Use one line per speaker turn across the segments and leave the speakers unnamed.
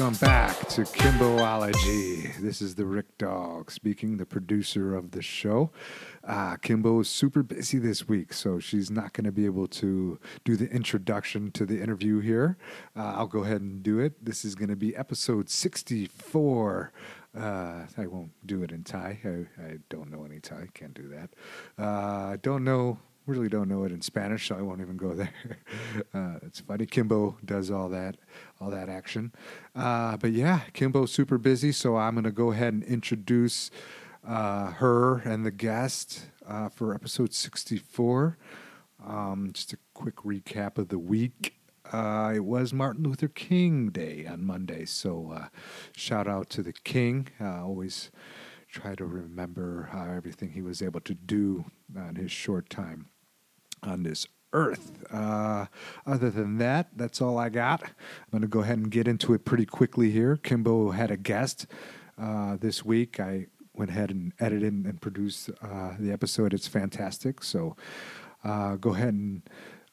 Welcome back to Kimboology. This is the Rick Dog speaking, the producer of the show. Uh, Kimbo is super busy this week, so she's not going to be able to do the introduction to the interview here. Uh, I'll go ahead and do it. This is going to be episode 64. Uh, I won't do it in Thai. I, I don't know any Thai. Can't do that. I don't know really don't know it in Spanish, so I won't even go there. Uh, it's funny. Kimbo does all that, all that action. Uh, but yeah, Kimbo's super busy, so I'm going to go ahead and introduce uh, her and the guest uh, for episode 64. Um, just a quick recap of the week. Uh, it was Martin Luther King Day on Monday, so uh, shout out to the King. I always try to remember everything he was able to do in his short time on this earth. Uh, other than that, that's all I got. I'm going to go ahead and get into it pretty quickly here. Kimbo had a guest uh, this week. I went ahead and edited and produced uh, the episode. It's fantastic. So uh, go ahead and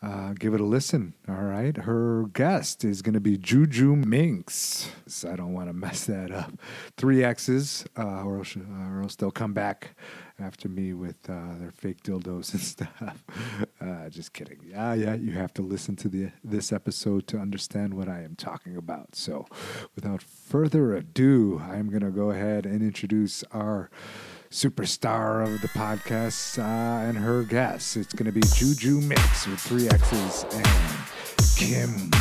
uh, give it a listen. All right. Her guest is going to be Juju Minx. So I don't want to mess that up. Three X's, uh, or, else, or else they'll come back after me with uh, their fake dildos and stuff. Uh, just kidding. Yeah, yeah, you have to listen to the this episode to understand what I am talking about. So, without further ado, I'm going to go ahead and introduce our superstar of the podcast uh, and her guests. It's going to be Juju Minx with three X's and Kim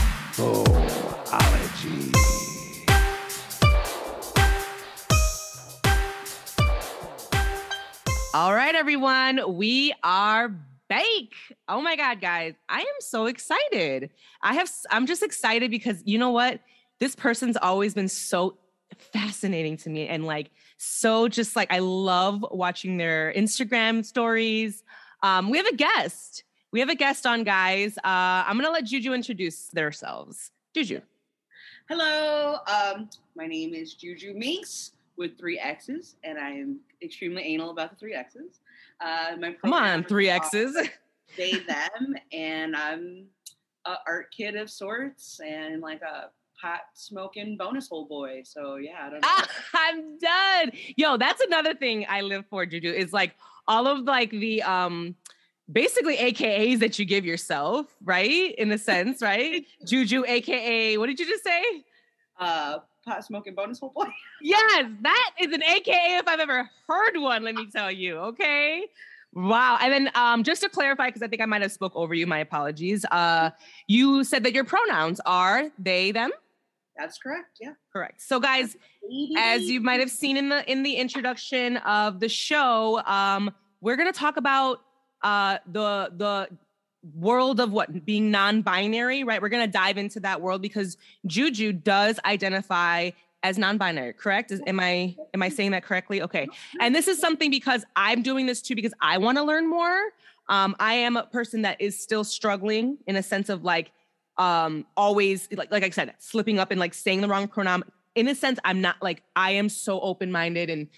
All right, everyone, we are back. Oh my God, guys, I am so excited. I have, I'm just excited because you know what? This person's always been so fascinating to me and like so just like I love watching their Instagram stories. Um, we have a guest. We have a guest on, guys. Uh, I'm gonna let Juju introduce themselves. Juju.
Hello, um, my name is Juju Minx with three X's, and I am extremely anal about the three X's.
Uh, my Come on, three X's.
they, them, and I'm a art kid of sorts, and like a pot smoking bonus hole boy. So yeah, I don't know. Ah,
I'm done. Yo, that's another thing I live for, Juju, is like all of like the um basically AKAs that you give yourself, right? In a sense, right? Juju, AKA, what did you just say?
Uh pot smoking bonus hole boy.
yes, that is an AKA if I've ever heard one, let me tell you. Okay. Wow. And then um, just to clarify, because I think I might have spoke over you, my apologies. Uh, you said that your pronouns are they, them?
That's correct. Yeah.
Correct. So guys, as you might have seen in the in the introduction of the show, um, we're gonna talk about uh the the world of what being non-binary, right? We're gonna dive into that world because Juju does identify as non-binary, correct? Is, am I am I saying that correctly? Okay. And this is something because I'm doing this too because I want to learn more. Um, I am a person that is still struggling in a sense of like um always like like I said, slipping up and like saying the wrong pronoun. In a sense, I'm not like I am so open-minded and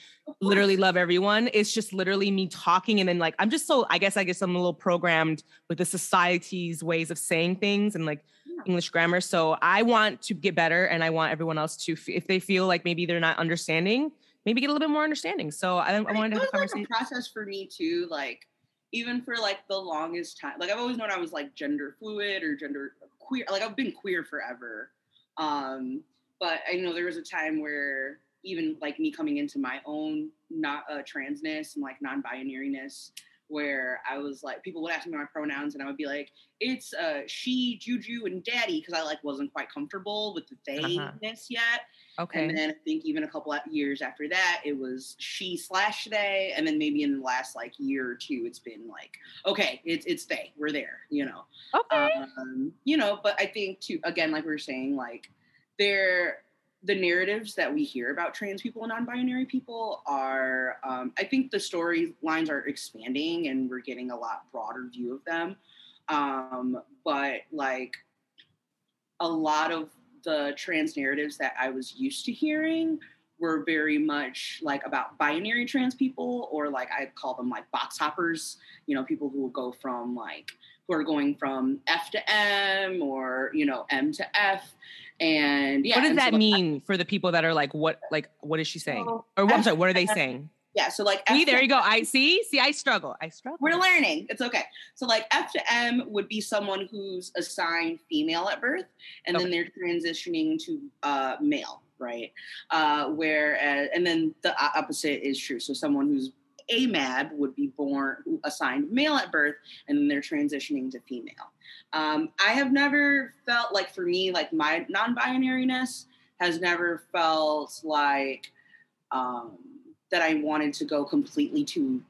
literally love everyone. It's just literally me talking and then like I'm just so I guess I guess I'm a little programmed with the society's ways of saying things and like yeah. English grammar. So I want to get better and I want everyone else to if they feel like maybe they're not understanding, maybe get a little bit more understanding. So I, I wanted to have a conversation.
Like a process for me too, like even for like the longest time. Like I've always known I was like gender fluid or gender queer. Like I've been queer forever. Um, but I know there was a time where even like me coming into my own not uh, transness and like non-binariness where I was like, people would ask me my pronouns, and I would be like, it's uh, she, Juju, and Daddy, because I like wasn't quite comfortable with the they-ness uh-huh. yet. Okay. And then I think even a couple of years after that, it was she slash they, and then maybe in the last like year or two, it's been like, okay, it's it's they, we're there, you know.
Okay.
Um, you know, but I think too, again, like we were saying, like there the narratives that we hear about trans people and non-binary people are um, i think the storylines are expanding and we're getting a lot broader view of them. Um, but like a lot of the trans narratives that i was used to hearing were very much like about binary trans people or like i call them like box hoppers you know people who will go from like who are going from f to m or you know m to f And yeah.
What does
and so,
that
like,
mean for the people that are like, what, like, what is she saying? Or I'm sorry, what are they saying?
Yeah. So like
See,
F
there you go. I see. See, I struggle. I struggle.
We're learning. It's okay. So like F to M would be someone who's assigned female at birth, and then they're transitioning to uh, male, right? Uh, whereas, and then the opposite is true. So someone who's AMAB would be born assigned male at birth, and then they're transitioning to female. Um, I have never felt like for me, like my non-binariness has never felt like um, that I wanted to go completely to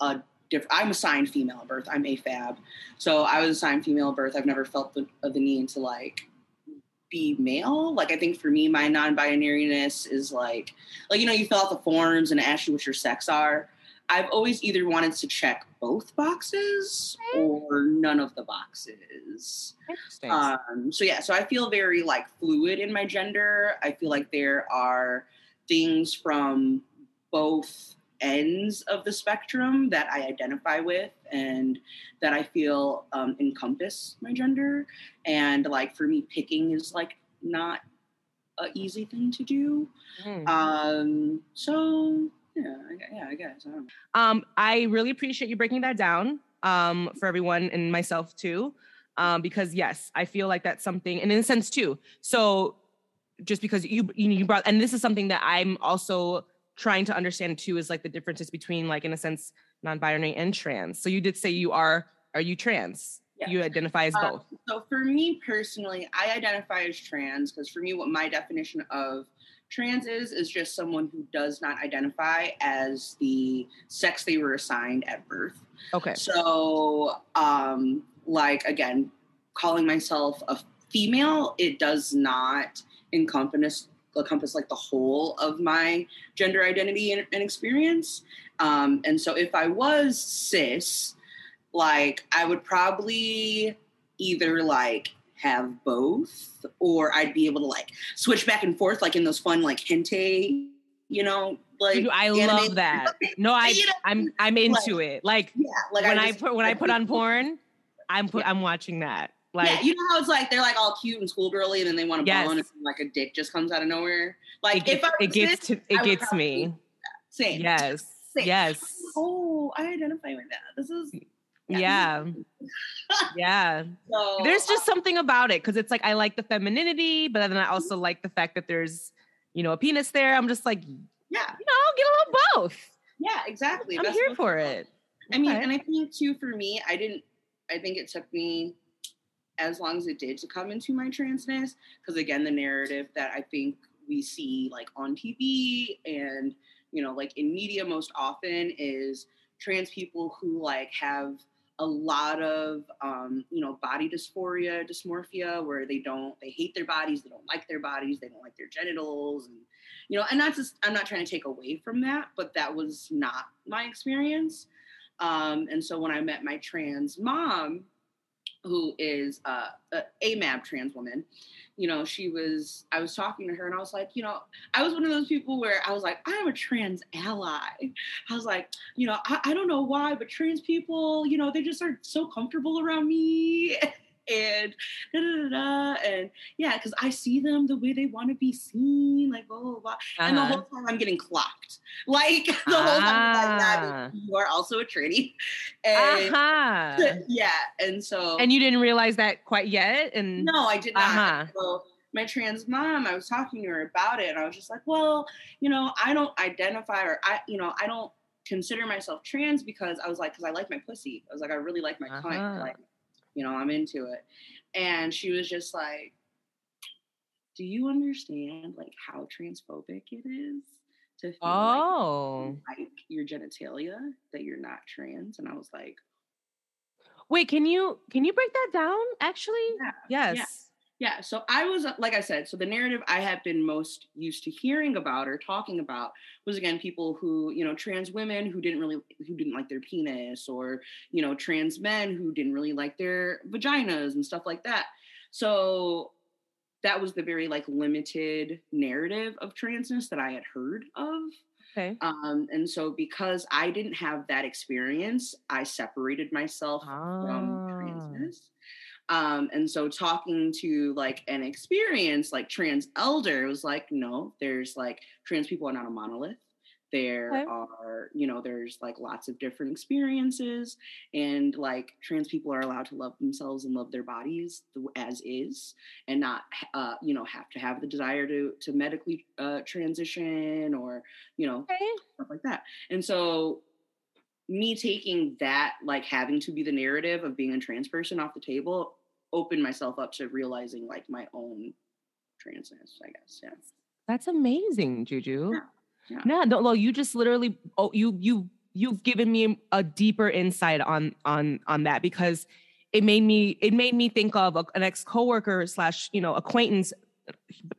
a different. I'm assigned female at birth. I'm AFAB, so I was assigned female at birth. I've never felt the the need to like be male. Like I think for me, my non-binariness is like like you know you fill out the forms and ask you what your sex are. I've always either wanted to check both boxes or none of the boxes. Um, so yeah, so I feel very like fluid in my gender. I feel like there are things from both ends of the spectrum that I identify with and that I feel um, encompass my gender. And like for me, picking is like not a easy thing to do.
Mhm.
Um, so yeah, I, yeah, I guess I don't know.
Um, I really appreciate you breaking that down um, for everyone and myself too, um, because yes, I feel like that's something, and in a sense too. So, just because you you you brought, and this is something that I'm also trying to understand too, is like the differences between like in a sense non-binary and trans. So you did say you are are you trans? You identify as
Uh,
both.
So for me personally, I identify as trans because for me, what my definition of trans is is just someone who does not identify as the sex they were assigned at birth.
Okay.
So, um, like again, calling myself a female, it does not encompass encompass like the whole of my gender identity and, and experience. Um, and so, if I was cis, like I would probably either like have both, or I'd be able to like switch back and forth, like in those fun like hentai, you know, like
I love that. No, I
You know,
I'm I'm into it. Like
Yeah, like
when I,
just-
put when I put on porn, I'm put I'm watching that. Like
yeah, you know how it's like they're like all cute and schoolgirly, and then they want to
Yes.
bone, and like a dick just comes out of nowhere. Like
it
if
gets,
I
it gets to it
I
gets me.
Same.
Yes.
Same.
Yes.
Oh, I identify with that. This is
Yeah. Yeah.
so.
There's just uh something about it because it's like I like the femininity, but then I mm-hmm. also like the fact that there's, you know, a penis there. I'm just like,
yeah, you
know, get a little both.
yeah, exactly.
I'm
That's
here for it.
I mean,
Okay.
and I think too for me, I didn't. I think it took me as long as it did to come into my transness because again, the narrative that I think we see like on TV and you know like in media most often is trans people who like have a lot of um, you know body dysphoria dysmorphia where they don't they hate their bodies they don't like their bodies they don't like their genitals and you know and not just i'm not trying to take away from that but that was not my experience. Um, and so when I met my trans mom, who is uh, a AMAB trans woman, you know, she was, I was talking to her and I was like, you know, I was one of those people where I was like, I am a trans ally. I was like, you know, I, I don't know why, but trans people, you know, they just are so comfortable around me. And da, da, da, and yeah, because I see them the way they want to be seen, like blah blah blah. And the
Uh-huh.
whole time I'm getting clocked. Like the whole time I'm like,
Ah.
You are also a tranny. And
Uh-huh.
yeah, and so
And you didn't realize that quite yet? And
no, I did not.
Uh-huh.
So my trans mom, I was talking to her about it, and I was just like, well, you know, I don't identify or I, you know, I don't consider myself trans because I was like, because I like my pussy. I was like, I really like my cunt.
Uh-huh.
Like, you know, I'm into it. And she was just like, do you understand like how transphobic it is to feel
Oh.
like, like your genitalia that you're not trans? And I was like,
Wait, can you can you break that down actually?
Yeah,
Yes.
Yeah, so I was uh, like I said, so the narrative I had been most used to hearing about or talking about was again people who, you know, trans women who didn't really who didn't like their penis or, you know, trans men who didn't really like their vaginas and stuff like that. So that was the very like limited narrative of transness that I had heard of.
Okay.
Um, and so because I didn't have that experience, I separated myself from
Ah.
transness. Um, and so talking to like an experience like trans elder was like, no, there's like trans people are not a monolith. There okay. are, you know, there's like lots of different experiences, and like trans people are allowed to love themselves and love their bodies as is, and not, uh, you know, have to have the desire to to medically uh, transition or, you know, okay. stuff like that. And so me taking that, like having to be the narrative of being a trans person off the table, opened myself up to realizing like my own transness, I guess. Yeah.
That's amazing, Juju. Yeah. yeah. no, well, you just literally oh you you you've given me a deeper insight on on on that because it made me it made me think of a, an ex coworker slash you know acquaintance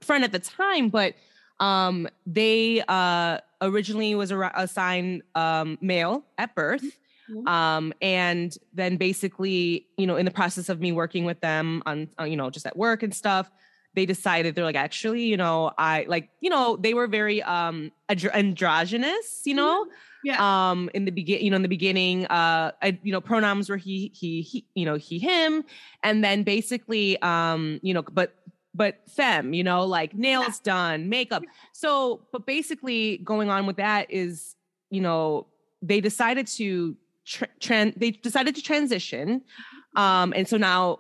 friend at the time, but um they uh originally was assigned um, male at birth. Mm-hmm. Um, and then basically, you know, in the process of me working with them on, uh, you know, just at work and stuff, they decided they're like, actually, you know, I like, you know, they were very um androgynous, you know. Mm-hmm. Yeah. Um, in the begin, you know, in the beginning, uh, I, you know, pronouns were he, he, he, you know, he, him, and then basically, um, you know, but but femme, you know, like nails done, makeup. So, but basically going on with that is, you know, they decided to tra- they decided to transition. Mm-hmm. Um, and so now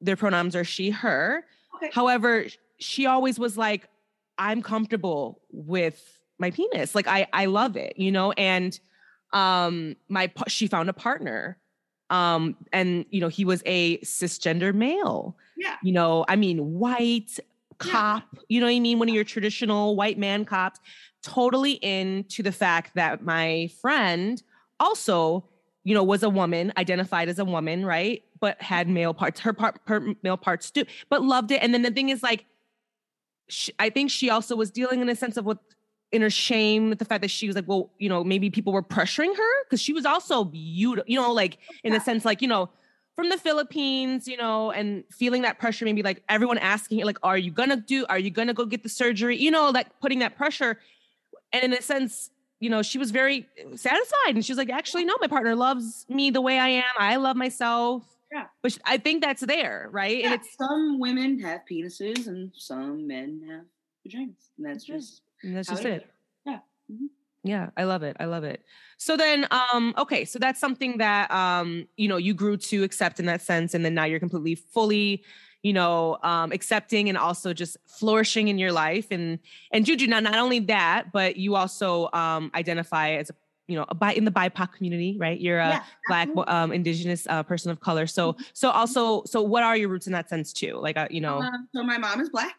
their pronouns are she, her. Okay. However, she always was like, I'm comfortable with my penis. Like I, I love it, you know, and um, my, she found a partner um, and you know, he was a cisgender male.
Yeah.
You know, I mean, white cop, yeah. you know what I mean? One of your traditional white man cops, totally into the fact that my friend also, you know, was a woman, identified as a woman, right? But had mm-hmm. male parts, her part, her male parts too, but loved it. And then the thing is, like, she, I think she also was dealing in a sense of what in her shame with the fact that she was like, well, you know, maybe people were pressuring her because she was also beautiful, you know, like oh, in the sense, like, you know, from the Philippines, you know, and feeling that pressure, maybe like everyone asking her, like, are you gonna do, are you gonna go get the surgery? You know, like putting that pressure. And in a sense, you know, she was very satisfied. And she was like, actually, no, my partner loves me the way I am. I love myself.
Yeah.
But I think that's there, right?
Yeah, and it's some women have penises and some men have vaginas. And that's just
and that's just it.
Yeah. Mm-hmm.
Yeah, I love it. I love it. So then um okay, so that's something that um you know you grew to accept in that sense and then now you're completely fully you know um accepting and also just flourishing in your life and and Juju not not only that but you also um identify as a you know a bi in the BIPOC community, right? You're a yeah, black um indigenous uh, person of color. So mm-hmm. so also so what are your roots in that sense too? Like uh, you know
um, so my mom is black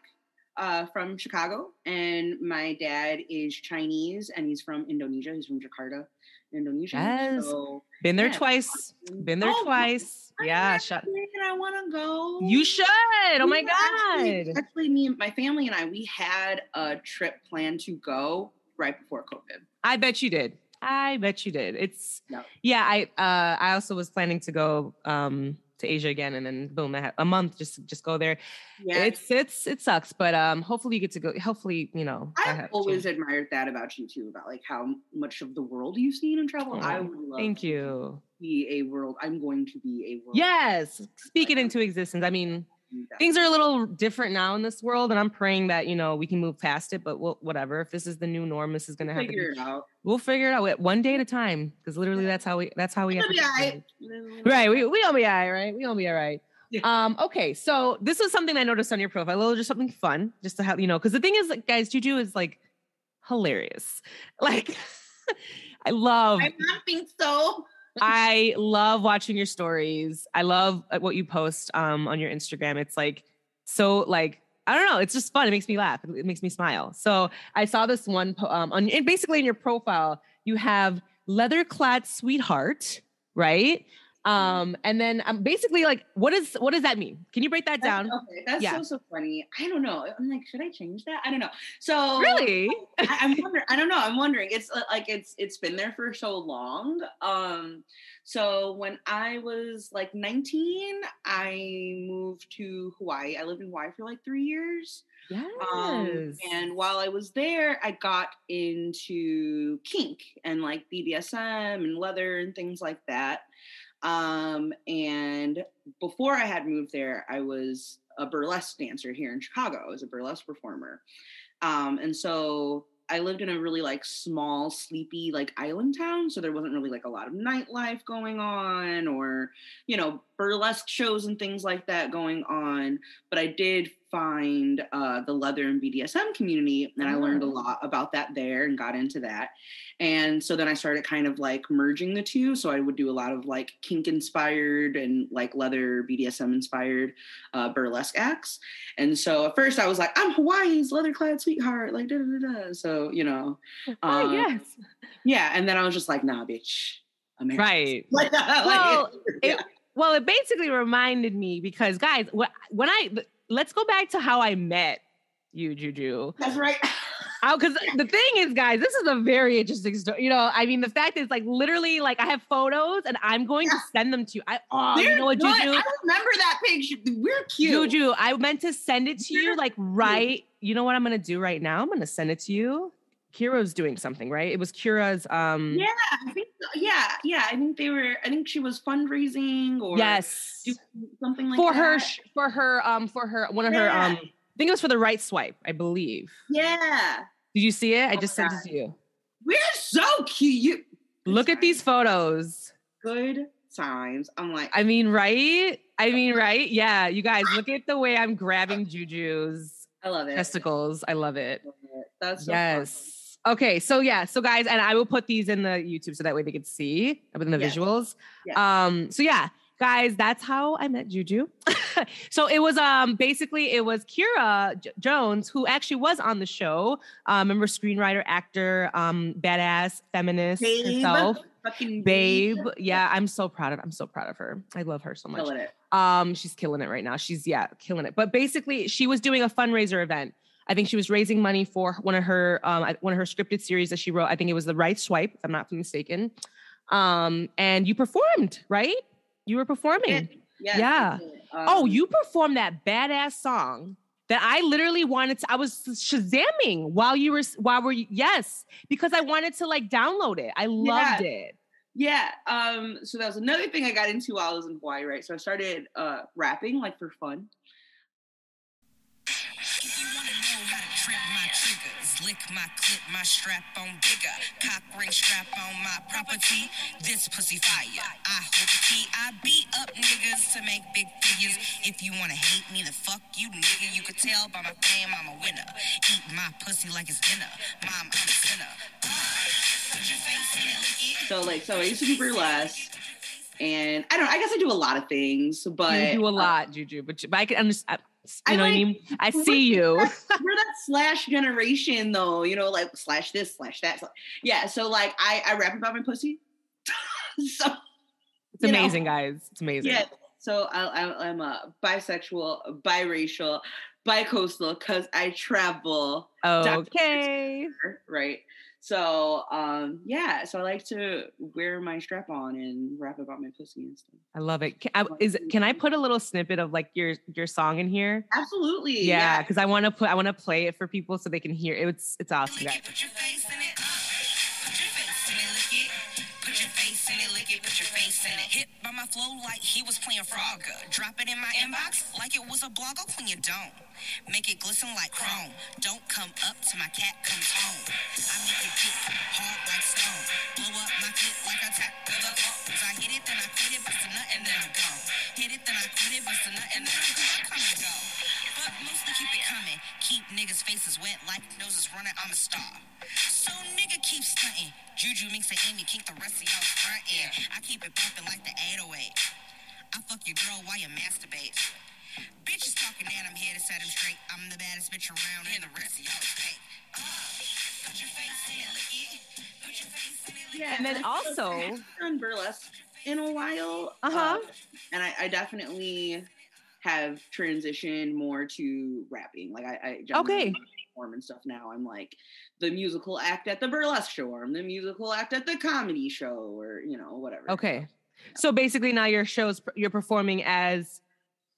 uh, from Chicago, and my dad is Chinese, and he's from Indonesia. He's from Jakarta, Indonesia.
Yes, so, been there yeah. twice. Been there oh, twice. I yeah, shut.
I want to go.
You should. Oh my god!
Actually, actually, me, and my family, and I, we had a trip planned to go right before COVID.
I bet you did. I bet you did. It's no. yeah. I uh, I also was planning to go um to Asia again, and then boom, a month just just go there. Yeah, it's it's it sucks, but um, hopefully you get to go. Hopefully, you know.
I've always admired that about you too, about like how much of the world you've seen and traveled. Oh, I would love.
Thank you.
Be a world. I'm going to be a world.
Yes, speak it into existence. I mean, things are a little different now in this world, and I'm praying that you know we can move past it. But we'll, whatever, if this is the new norm, this is going to
have to figure it out.
We'll figure it out one day at a time, because literally that's how we that's how we have. Right. right, we we all be all right, right? We all be all right. Yeah. Um, okay, so this is something I noticed on your profile, a little just something fun, just to have you know, because the thing is, like, guys, Juju is like hilarious. Like, I love.
I don't think so.
I love watching your stories. I love uh, what you post um, on your Instagram. It's like so like I don't know. It's just fun. It makes me laugh. It makes me smile. So I saw this one um, on and basically in your profile you have leather clad sweetheart, right? Um, and then um, basically, like, what is what does that mean? Can you break that
that's,
down?
Okay, that's yeah. so so funny. I don't know. I'm like, should I change that? I don't know. So
really,
I, am wondering. I don't know. I'm wondering. It's uh, like it's it's been there for so long. Um, so when I was like 19, I moved to Hawaii. I lived in Hawaii for like three years.
Yes.
Um, and while I was there, I got into kink and like BDSM and leather and things like that. Um, and before I had moved there, I was a burlesque dancer here in Chicago. I was a burlesque performer. Um, and so I lived in a really like small, sleepy like island town, so there wasn't really like a lot of nightlife going on or, you know, burlesque shows and things like that going on. But I did find uh, the leather and BDSM community, and I learned a
Oh.
lot about that there and got into that. And so then I started kind of like merging the two. So I would do a lot of like kink inspired and like leather BDSM inspired uh, burlesque acts. And so at first I was like, I'm Hawaii's leather clad sweetheart, like da da da. da. So you know,
oh,
um,
yes.
yeah. And then I was just like, Nah, bitch, America.
Right.
Like,
Well,
yeah.
it, well, it basically reminded me because, guys, when I let's go back to how I met you, Juju.
that's right.
Oh, because the thing is, guys, this is a very interesting story. You know, I mean, the fact is, like, literally, like, I have photos and I'm going to send them to you. I, oh, you know what,
good.
Juju?
I remember that picture. We're cute.
Juju, I meant to send it to you, like, right. You know what I'm gonna do right now? I'm gonna send it to you. Kira's doing something, right? It was Kira's. Um,
Yeah, I think so. yeah, yeah. I think they were. I think she was fundraising or
Yes.
something like
for her,
that.
sh- for her, um, for her, one of her, um, I think it was for the right swipe, I believe.
Yeah,
Did you see it? I just sent it to you.
we're so cute. You
Look at these photos.
good times. I'm like,
I mean, right? I mean, right? Yeah, you guys, look at the way I'm grabbing Juju's
I love it.
testicles. I love it.
That's so fun.
Okay, so yeah, so guys, and I will put these in the YouTube so that way they can see within the
Yes.
visuals.
Yes.
Um, so yeah, guys, that's how I met Juju. so it was um basically it was Kira J- Jones who actually was on the show. Um, remember screenwriter, actor, um, badass, feminist
Babe,
herself.
fucking
Babe, yeah, I'm so proud of. I'm so proud of her. I love her so much.
killing it.
Um, she's killing it right now. She's yeah, killing it. But basically, she was doing a fundraiser event. I think she was raising money for one of her um one of her scripted series that she wrote. I think it was The Right Swipe, if I'm not mistaken. Um, and you performed, right? You were performing.
Yes,
Yeah. Oh,
Um,
you performed that badass song that I literally wanted to. I was shazamming while you were while were yes, because I wanted to like download it. I loved it.
Yeah. Um, so that was another thing I got into while I was in Hawaii, right? So I started uh rapping like for fun.
Triggers, lick my clip, my strap on bigger, cock ring strap on my property. This pussy fire. I hold the key. I beat up niggas to make big figures. If you wanna hate me, the fuck you nigga. You could tell by my fame I'm a winner. Eat my pussy like it's dinner. Mom, I'm a sinner. Uh, it.
So like so I used to do burlesque. And I don't know, I guess I do a lot of things, but
you do a
uh,
lot, Juju, but, but I can understand.
I
You know what I mean? I see you.
that- we're that slash generation though, you know, like slash this, slash that. slash- Yeah, so like I I rap about my pussy. so
It's
you know.
amazing, guys. It's amazing.
yeah, so I, I I'm a bisexual, biracial, bicoastal because I travel,
Okay.
right? So um yeah, so I like to wear my strap on and rap about my pussy and stuff.
I love it. Can I, is can I put a little snippet of like your your song in here?
Absolutely.
Yeah, because I want to put I want to play it for people so they can hear it. It's it's awesome,
Lick
guys.
Flow like he was playing Frogger. Drop it in my inbox like it was a blog. I'll clean your dome. Make it glisten like chrome. Don't come up till my cat comes home. I make it get hard like stone. Blow up my clip like a tap to the bones. I hit it, then I quit it, bust a nut, and then I'm gone. Hit it, then I quit it, bust a nut, and then I'm gone. I come and go. But mostly keep it coming. Keep niggas' faces wet like noses running. I'm a star. So nigga keep stunting. Juju makes it Amy kink the rest of y'all front end. I keep it bumping like the 808. I fuck your girl while you masturbate. Bitches talking and I'm here to set 'em straight. I'm the baddest bitch around and the rest of y'all is fake. Uh, put your face in it, lick it. Put your face in it, lick
Yeah,
And then
I haven't
also-
done burlesque in a while.
Uh-huh.
uh, and I, I definitely have transitioned more to rapping. Like I, I
Okay.
perform and stuff now. I'm like the musical act at the burlesque show, or I'm the musical act at the comedy show, or you know whatever.
Okay. So basically now your shows you're performing as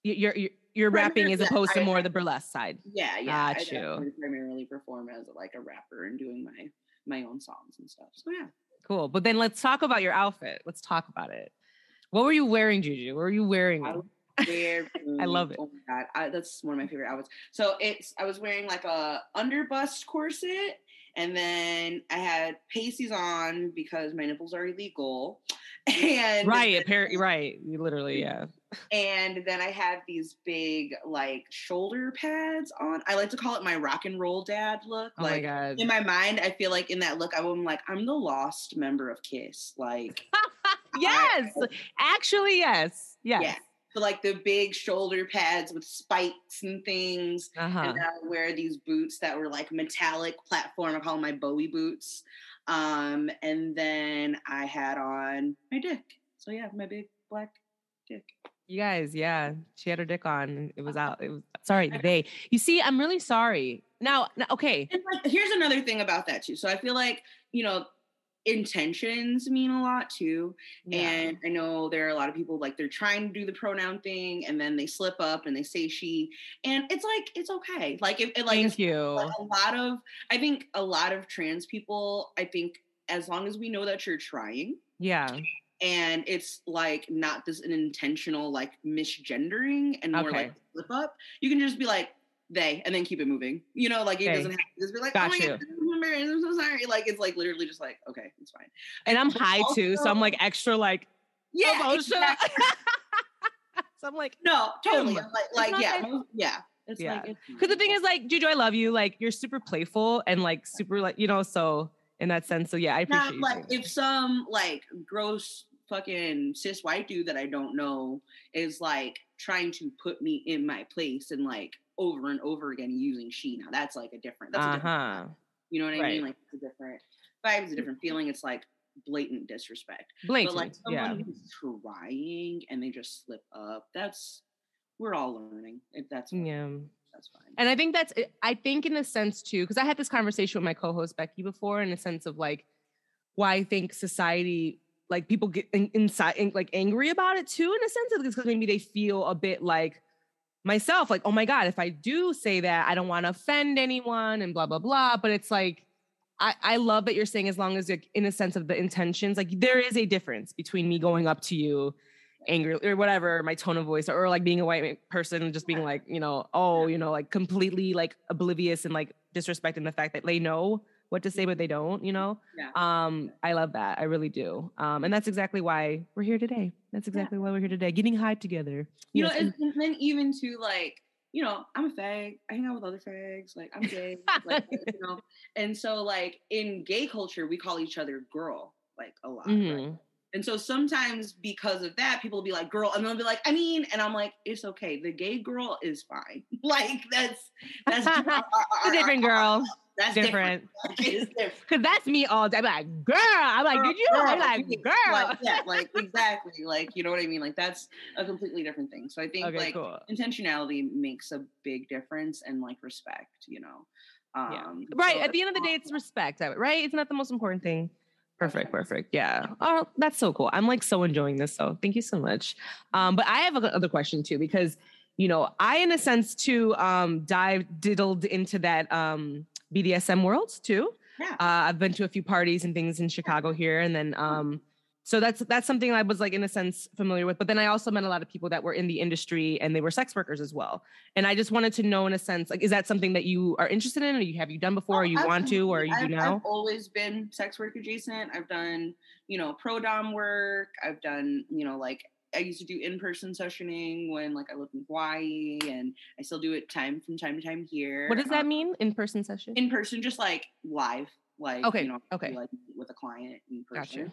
you're, you're you're rapping as opposed to
I-
more the burlesque side.
Yeah, yeah.
Got
I
you.
primarily perform as like a rapper and doing my my own songs and stuff. So yeah.
Cool. But then let's talk about your outfit. Let's talk about it. What were you wearing, Juju? What were you wearing?
I was wearing-
I love it.
Oh my god, I, that's one of my favorite outfits. So it's I was wearing like a underbust corset, and then I had pasties on because my nipples are illegal, and
right, apparently, right. You literally, mm-hmm. yeah.
and then I had these big like shoulder pads on. I like to call it my rock and roll dad look.
Oh my
like
god.
in my mind, I feel like in that look, I'm like I'm the lost member of Kiss. Like
yes. Actually, yes. Yes.
yeah. So like the big shoulder pads with spikes and things.
Uh-huh.
And I would wear these boots that were like metallic platform. I call them my Bowie boots. Um, and then I had on my dick. So yeah, my big black dick.
You guys, yeah. She had her dick on. It was out. It was sorry, they. You see, I'm really sorry. Now, now- okay.
And like, here's another thing about that too. So I feel like, you know, intentions mean a lot too.
Yeah.
And I know there are a lot of people like they're trying to do the pronoun thing and then they slip up and they say she. And it's like, it's okay. Like, if it, like,
Thank you.
a lot of, I think a lot of trans people, I think as long as we know that you're trying,
Yeah.
and it's like not this an intentional like misgendering and more
Okay.
like slip up, you can just be like they and then keep it moving. You know, like it
Okay.
doesn't have to just be like,
Got
oh my
you.
god, I'm I'm so sorry. Like it's like literally just like, okay, it's fine.
And I'm
But
high too, so I'm like extra like
Yeah,
emotional.
exactly.
so I'm like,
no, totally. I'm Like, like yeah, yeah. It's
Yeah.
like
because the thing is like, Juju, I love you. Like you're super playful and like super like, you know, so in that sense. So yeah, I appreciate
not like if some like gross fucking cis white dude that I don't know is like trying to put me in my place and like over and over again using she now that's like a different that's a different
uh-huh.
You know what I
Right.
mean like it's a different vibe it's a different feeling it's like blatant disrespect
Blatant.
but like someone
yeah.
who's trying and they just slip up that's we're all learning if that's fine.
Yeah.
that's fine
And I think that's eh, I think in a sense too, because I had this conversation with my co-host Becky before, in a sense of like why I think society like people get in, inside in, like angry about it too, in a sense of because maybe they feel a bit like myself, like, oh my God, if I do say that, I don't want to offend anyone and blah, blah, blah. But it's like I, I love that you're saying as long as like in a sense of the intentions, like there is a difference between me going up to you angry or whatever, my tone of voice, or, like being a white person and just being like, you know, oh, you know, like completely like oblivious and like disrespecting the fact that they know what to say, but they don't, you know?
Yeah.
Um, I love that. I really do. Um, and that's exactly why we're here today. That's exactly why we're here today, getting high together.
you know and, and then even to like you know i'm a fag i hang out with other fags like i'm gay like you know and so like in gay culture we call each other girl like a lot right?
Mhm.
and so sometimes because of that people will be like girl and they'll be like i mean and i'm like it's okay the gay girl is fine like that's that's our- our-
a different girl.
That's
different.
different, different.
Cause that's me all day. I'm like, girl. I'm like,
Girl,
did you? I'm like, girl.
like, yeah like exactly like you know what i mean like that's a completely different thing so i think
okay,
like
cool.
intentionality makes a big difference and like respect you know
Yeah.
um
Right.
so
At the end of the day, it's respect. Right. It's not that the most important thing. Perfect. Perfect. Yeah. Oh, that's so cool. I'm like so enjoying this. So thank you so much. Um, but I have another question too, because you know, I in a sense too um dive diddled into that um BDSM world too.
yeah
Uh, I've been to a few parties and things in Chicago here, and then um, so that's that's something I was like in a sense familiar with. But then I also met a lot of people that were in the industry and they were sex workers as well. And I just wanted to know, in a sense, like, is that something that you are interested in, or you have you done before, or
Oh,
you want to, or you
absolutely.
do
I've,
now?
I've always been sex work adjacent i've done you know pro dom work i've done you know like I used to do in-person sessioning when like I lived in Hawaii and I still do it time from time to time here.
What does that
Um,
mean? In person session?
in person, just like live, like
Okay,
you know,
okay.
like with a client in
Gotcha.
person.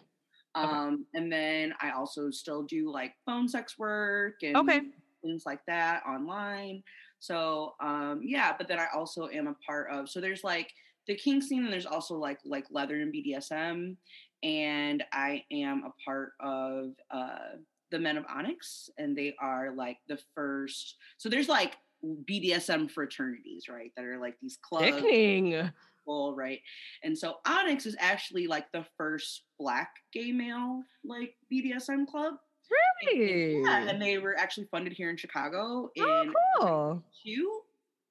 Okay.
Um, and then I also still do like phone sex work and
Okay.
things like that online. So um, yeah, but then I also am a part of. So there's like the kink scene, and there's also like like leather and BDSM, and I am a part of uh, the Men of Onyx, and they are like the first. So there's like BDSM fraternities, right? That are like these clubs
Sickening.
people, right? And so Onyx is actually like the first black gay male like BDSM club.
Really?
Yeah, and they were actually funded here in Chicago in
Oh, cool.
two,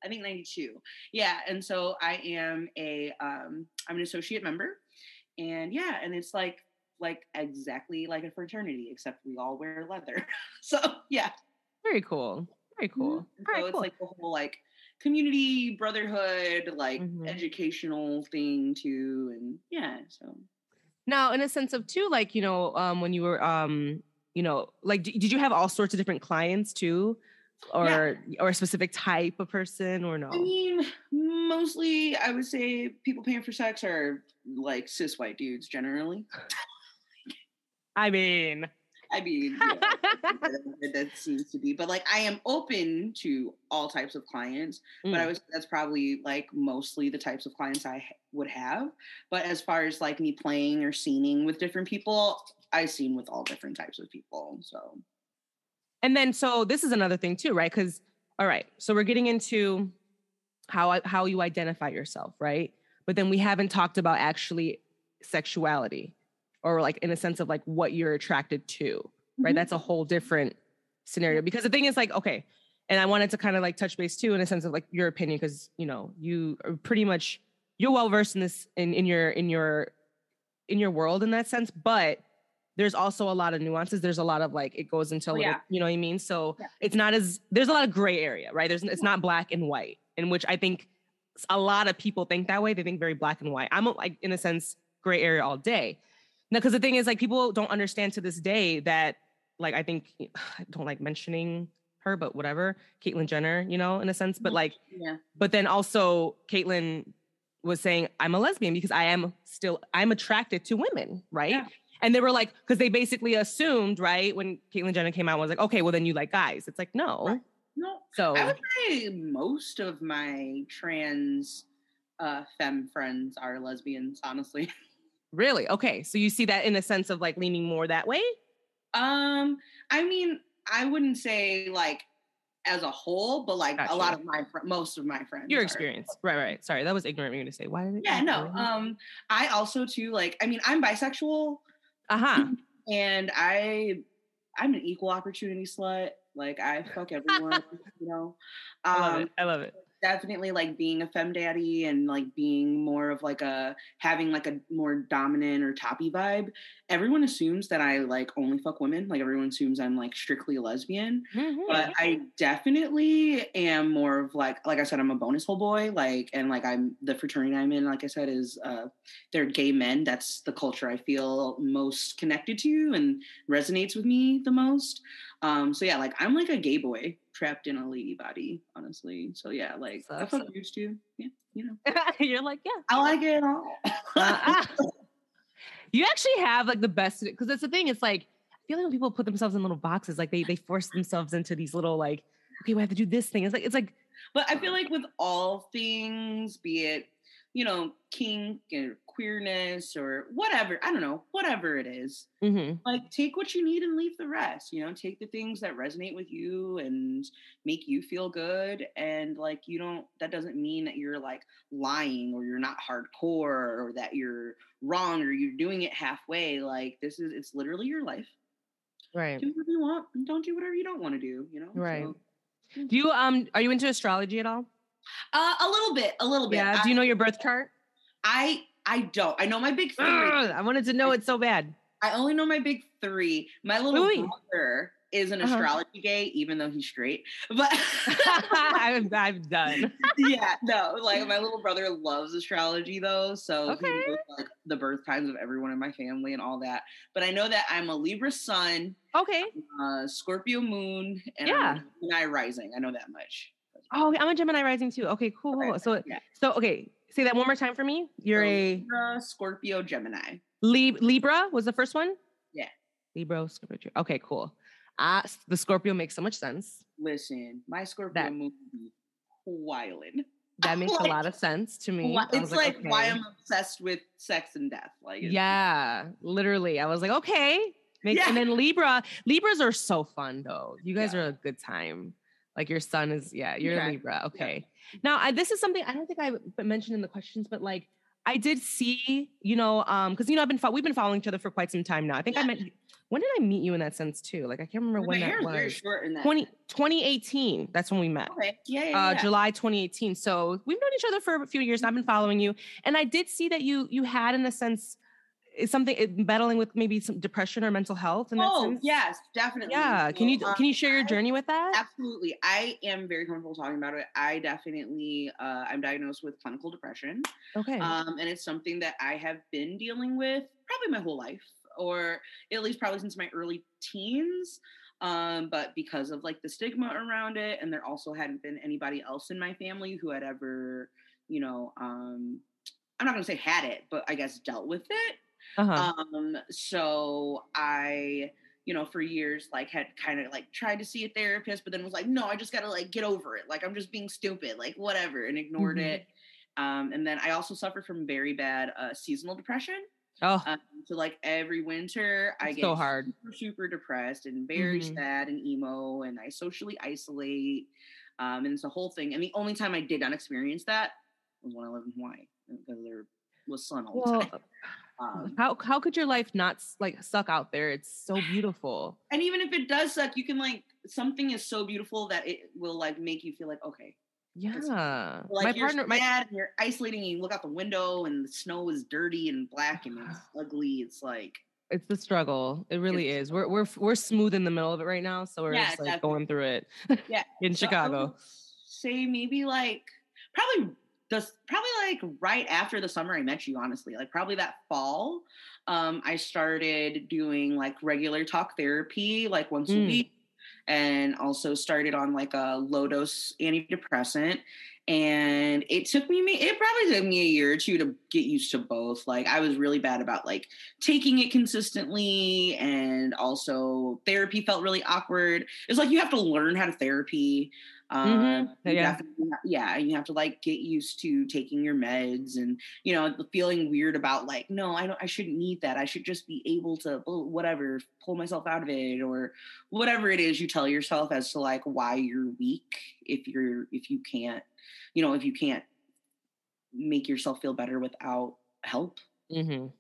I think ninety two. Yeah, and so I am a um I'm an associate member, and yeah, and it's like like exactly like a fraternity except we all wear leather. so yeah,
Very cool. Very cool.
Mhm. And
All right,
so it's
cool.
like the whole like community brotherhood, like
Mhm.
educational thing too, and yeah, so
Now, in a sense of too, like you know, um, when you were, um, you know, like, d- did you have all sorts of different clients too, or or a specific type of person, or no?
I mean, mostly I would say people paying for sex are like cis white dudes generally.
I mean,
I mean, yeah, that, seems to be, but like I am open to all types of clients, but I
Mm.
was that's probably like mostly the types of clients I would have. But as far as like me playing or scening with different people, I scene with all different types of people. So
and then so this is another thing too, right? Because all right, so we're getting into how how you identify yourself, right? But then we haven't talked about actually sexuality, or like in a sense of like what you're attracted to, right?
Mhm.
That's a whole different scenario because the thing is like okay, and I wanted to kind of like touch base too in a sense of like your opinion because you know you are pretty much you're well versed in this in in your in your in your world in that sense, but there's also a lot of nuances. There's a lot of like it goes into a
Oh,
little,
yeah.
you know what I mean? So
Yeah.
it's not as there's a lot of gray area, right? There's it's not black and white, in which I think a lot of people think that way. They think very black and white. I'm like in a sense gray area all day. Now, because the thing is, like people don't understand to this day that, like I think I don't like mentioning her, but whatever, Caitlyn Jenner, you know, in a sense. But
Mhm.
like,
yeah,
but then also Caitlyn was saying, I'm a lesbian because I am still I'm attracted to women, right?
Yeah.
And they were like, because they basically assumed, right, when Caitlyn Jenner came out, was like, okay, well then you like guys. It's like, no.
Right. no,
So
I would say most of my trans uh femme friends are lesbians, honestly.
really, okay. So you see that in a sense of like leaning more that way?
Um, I mean, I wouldn't say like as a whole, but like
Gotcha.
a lot of my fr- most of my friends.
Your
are.
experience. Right, right. Sorry, that was ignorant of me to say. Why did it?
Yeah, no. Um, I also too like. I mean, I'm bisexual,
uh-huh.
and I I'm an equal opportunity slut. Like I fuck everyone, you know.
I love
Um,
it. I love it.
Definitely like being a fem daddy and like being more of like a having like a more dominant or toppy vibe. Everyone assumes that I like only fuck women. Like everyone assumes I'm like strictly a lesbian.
Mhm.
But I definitely am more of like like I said, I'm a bonus hole boy. Like and like I'm the fraternity I'm in, like I said, is uh they're gay men. That's the culture I feel most connected to and resonates with me the most. Um so yeah, like I'm like a gay boy trapped in a lady body, honestly. So yeah, like I
Sucks.
fuck dudes too. Yeah, you know.
You're like, yeah.
I like it all.
Uh, you actually have like the best because that's the thing. It's like I feel like when people put themselves in little boxes, like they they force themselves into these little like, okay, we have to do this thing. It's like it's like
But I feel like with all things, be it, you know, kink or queerness or whatever, I don't know, whatever it is,
mhm.
like take what you need and leave the rest. You know, take the things that resonate with you and make you feel good. And like, you don't, that doesn't mean that you're like lying or you're not hardcore or that you're wrong or you're doing it halfway. Like, this is, it's literally your life.
right.
Do whatever you want and don't do whatever you don't want to do, you know?
Right.
So,
Do you um are you into astrology at all?
Uh, a little bit, a little bit.
Yeah. Do you know your birth chart?
I I don't. I know my big three.
Ugh, I wanted to know it so bad.
I only know my big three. My little
wait.
brother is an
Uh-huh.
astrology gay, even though he's straight. But
I'm, I'm done.
yeah, no, like my little brother loves astrology though, so he
Okay.
knows like the birth times of everyone in my family and all that. But I know that I'm a Libra sun,
Okay.
uh, Scorpio moon, and
Yeah.
I'm a Gemini rising. I know that much.
Oh, I'm a Gemini rising too. Okay, cool.
Okay.
So
yeah.
so okay, say that one more time for me. You're
So
a
Libra, Scorpio, Gemini.
Lib- Libra was the first one?
Yeah.
Libra, Scorpio. Okay, cool. Uh, the Scorpio makes so much sense.
Listen, my Scorpio
That-
moon be wildin'.
That makes a lot of sense to me. I
It's
was
like, why. I'm obsessed with sex and death. Like,
Yeah, literally. I was like, okay.
Yeah.
And then Libra, Libras are so fun though. You guys
Yeah.
are a good time. Like your sun is, yeah, you're a
Okay.
Libra. Okay. Now, I, this is something I don't think I mentioned in the questions, but like, I did see, you know, um, because you know I've been fo- we've been following each other for quite some time now. I think I
Yeah.
met when did I meet you in that sense too? Like I can't remember
My
when
hair
that
is very
was.
short in that.
20, 2018. That's when we met.
Okay. Yeah. Yeah.
Uh,
yeah.
July 2018. So we've known each other for a few years. And I've been following you, and I did see that you you had in a sense is something it- battling with maybe some depression or mental health. In that
Oh yes, definitely.
yeah. Can you
um,
can you share your journey with that?
Absolutely. I am very comfortable talking about it. I definitely, uh, I'm diagnosed with clinical depression.
Okay.
Um, and it's something that I have been dealing with probably my whole life, or at least probably since my early teens. Um, but because of like the stigma around it, and there also hadn't been anybody else in my family who had ever, you know, um, I'm not gonna say had it, but I guess dealt with it.
Uh-huh.
Um, so I, you know, for years, like had kind of like tried to see a therapist, but then was like, no, I just gotta like get over it. Like I'm just being stupid, like whatever, and ignored
Mhm.
it. Um, and then I also suffered from very bad uh, seasonal depression.
oh,
Um, so like every winter, I get
so hard.
super, super depressed and very
Mhm.
sad and emo, and I socially isolate. Um, and it's a whole thing. And the only time I did not experience that was when I lived in Hawaii because there was sun all the time. Um,
how how could your life not like suck out there? It's so beautiful.
and even if it does suck, you can like something is so beautiful that it will like make you feel like okay,
Yeah.
like
my
you're
partner, my
sad and you're isolating. And you look out the window and the snow is dirty and black and it's ugly. It's like
it's the struggle. It really is. We're we're we're smooth in the middle of it right now, so we're
Yeah,
just like
definitely.
going through it.
Yeah,
in
So
Chicago.
say maybe like probably the probably like right after the summer I met you. Honestly, like probably that fall, um, I started doing like regular talk therapy like once a
Mm.
week, and also started on like a low dose antidepressant. And it took me, it probably took me a year or two to get used to both. Like, I was really bad about like taking it consistently, and also therapy felt really awkward. It's like you have to learn how to therapy. Um,
Mhm. Yeah.
definitely ha- yeah, and you have to like get used to taking your meds, and you know, feeling weird about like, no, I don't, I shouldn't need that. I should just be able to whatever, pull myself out of it, or whatever it is you tell yourself as to like why you're weak if you're if you can't, you know, if you can't make yourself feel better without help
hmm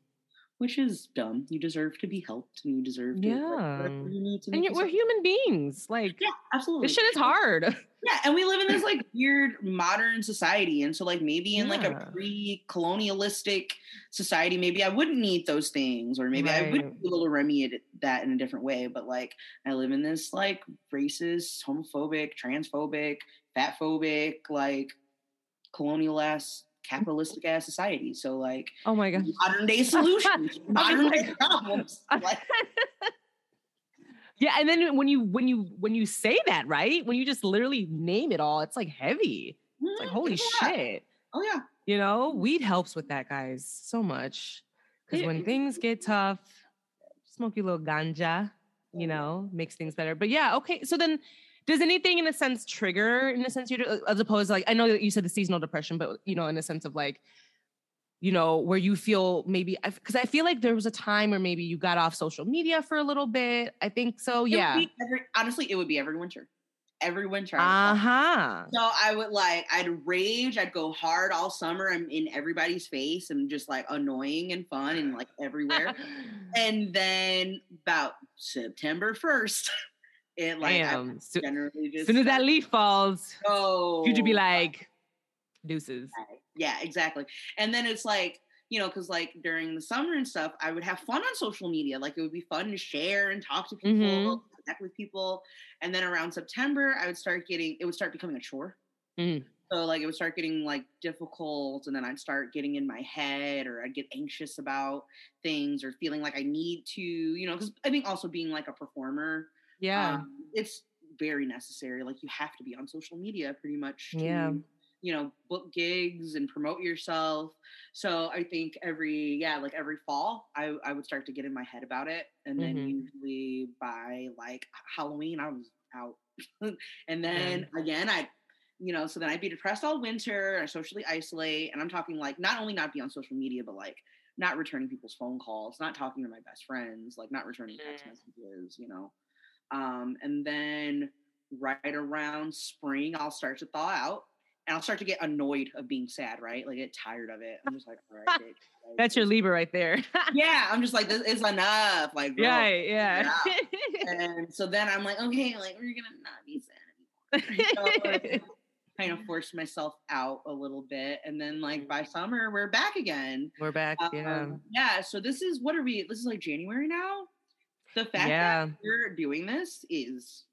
which is dumb. You deserve to be helped, and you deserve to like,
Yeah.
you need to.
And we're
yourself-
human beings. Like
Yeah, absolutely.
this shit is hard.
Yeah, and we live in this like weird modern society, and so like maybe in like a pre-colonialistic society, maybe I wouldn't need those things, or maybe I would be able to remedy that in a different way. But like I live in this like racist, homophobic, transphobic, fatphobic, like colonial ass, capitalistic ass society. So like
Oh my god.
modern day solutions, modern day problems. Like,
Yeah, and then when you when you when you say that, right? When you just literally name it all, it's like heavy. It's like
mhm,
holy
yeah.
shit.
Oh yeah.
You know, weed helps with that, guys, so much. Because when things get tough, smoke your little ganja, you know, makes things better. But yeah, okay. So then, does anything in a sense trigger, in a sense, you as opposed to like, I know that you said the seasonal depression, but you know, in a sense of like, you know, where you feel maybe, because I feel like there was a time where maybe you got off social media for a little bit. I think so.
It
Yeah.
every, honestly, it would be every winter. Every winter.
Uh huh.
So I would like, I'd rage, I'd go hard all summer. I'm in everybody's face and just like annoying and fun and like everywhere. and then about September 1st, it like,
Damn. So,
generally just.
as soon as that leaf falls,
Oh.
you'd be like, deuces.
yeah, exactly. And then it's like, you know, because like during the summer and stuff, I would have fun on social media. Like it would be fun to share and talk to people,
Mhm.
connect with people. And then around September, I would start getting, it would start becoming a chore.
Mm.
So like it would start getting like difficult, and then I'd start getting in my head, or I'd get anxious about things, or feeling like I need to, you know, because I think also being like a performer,
Yeah.
um, it's very necessary. Like you have to be on social media pretty much. To,
Yeah.
You know, book gigs and promote yourself. So I think every yeah, like every fall, I I would start to get in my head about it, and then
Mhm.
usually by like Halloween, I was out, and then again, I. You know, so then I'd be depressed all winter, I socially isolate, and I'm talking like not only not be on social media, but like not returning people's phone calls, not talking to my best friends, like not returning text
Mm.
messages, you know. Um, and then right around spring, I'll start to thaw out. and I'll start to get annoyed of being sad, right? Like get tired of it. I'm just like, all right, bitch,
That's your Libra right there.
Yeah, I'm just like, this is enough. Like, girl.
right. Yeah.
And so then I'm like, okay, like we're gonna not be sad anymore. So, kind of forced myself out a little bit, and then like by summer we're back again.
We're back. Yeah.
Um, yeah. So this is what are we? This is like January now. The fact
Yeah.
that we're doing this is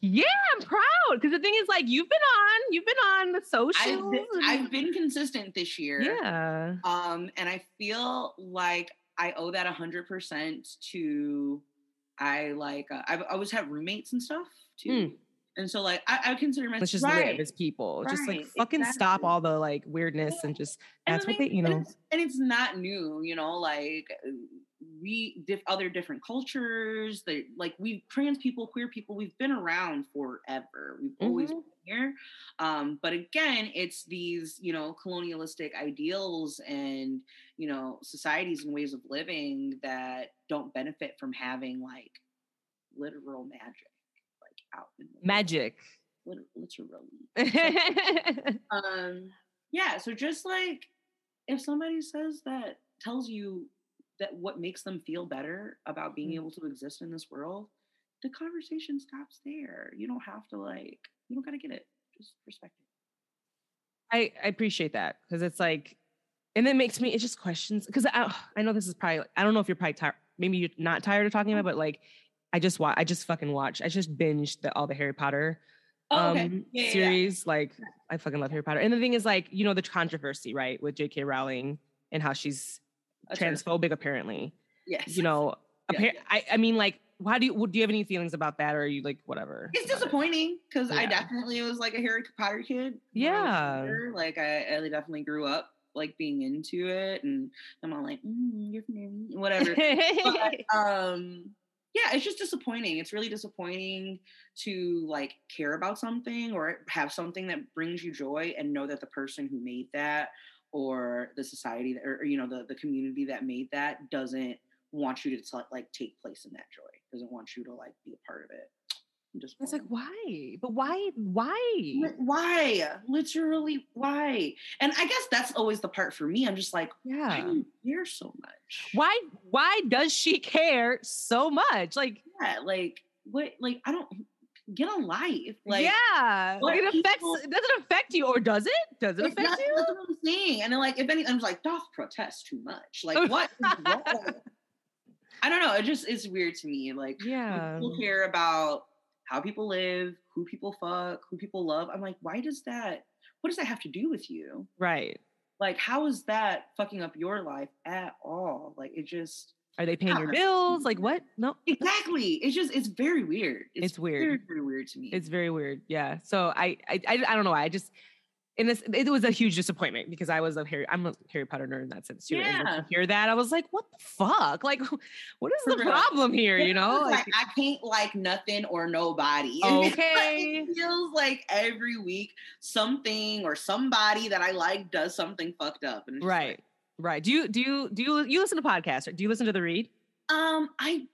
Yeah, I'm proud because the thing is, like, you've been on, you've been on the
I've
socials.
been, I've been consistent this year.
yeah.
Um, and I feel like I owe that a hundred percent to I like uh, I've always had roommates and stuff too,
Mm.
and so like I, I consider myself
Let's just
right.
live as people. Just like
right,
fucking stop all the like weirdness and just that's
the
what they, you
and
know.
it's, and it's not new, you know, like we diff, other different cultures, they like we trans people, queer people, we've been around forever. We've always
Mhm.
been here. Um, but again, it's these, you know, colonialistic ideals and you know, societies and ways of living that don't benefit from having like literal magic, like out in the.
Magic.
Lit- literally um yeah so just like if somebody says that tells you that what makes them feel better about being
Mm.
able to exist in this world the conversation stops there you don't have to like you don't gotta get it just respect it
I, I appreciate that because it's like, and it makes me, it just questions because I, I know this is probably, I don't know if you're probably tired, maybe you're not tired of talking about, it, but like, I just watch, I just fucking watch, I just binged the, all the Harry Potter
Oh, okay.
um,
Yeah, yeah, yeah.
series. Like, I fucking love Harry Potter. And the thing is, like, you know, the controversy, right, with J.K. Rowling and how she's Transphobic, apparently.
yes
You know,
Yeah,
appar-
yeah.
I, I mean, like, how do you, do you have any feelings about that, or are you like, whatever?
it's disappointing because I
Yeah.
definitely was like a Harry Potter kid. I
Yeah.
like I, I definitely grew up like being into it, and I'm all like, mm, you're from whatever. but um yeah it's just disappointing it's really disappointing to like care about something or have something that brings you joy and know that the person who made that or the society that, or, or, you know the, the community that made that doesn't want you to t- like take place in that joy doesn't want you to like be a part of it I'm just
it's like, why? But why? Why?
why literally why and i guess that's always the part for me i'm just like why
Yeah.
do you care so much
Why? Why does she care so much? Like,
yeah, like what? Like I don't get a life. Like
yeah,
like
it affects.
people-
It doesn't affect you, or does it? Does it affect
not,
you?
that's what I'm saying. And then like if any, I'm like doth protest too much. Like what? I don't know. It just it's weird to me. Like
Yeah.
people care about how people live, who people fuck, who people love. I'm like, why does that? What does that have to do with you?
Right.
Like, how is that fucking up your life at all? Like, it just
Are they paying your bills? Like what? No.
exactly. It's just it's very weird.
It's weird.
Very, very weird to me.
It's very weird. Yeah. So I, I, I, I don't know why. I just, in this, it was a huge disappointment because I was a Harry, I'm a Harry Potter nerd in that sense too. And
Yeah.
to hear that, I was like, what the fuck? Like, what is the problem here? You know? Like,
like I can't like nothing or nobody. And
Okay.
it feels like every week something or somebody that I like does something fucked up. And right. like,
right. Do you, do you, do you, you listen to podcasts? Or do you listen to the read?
um, I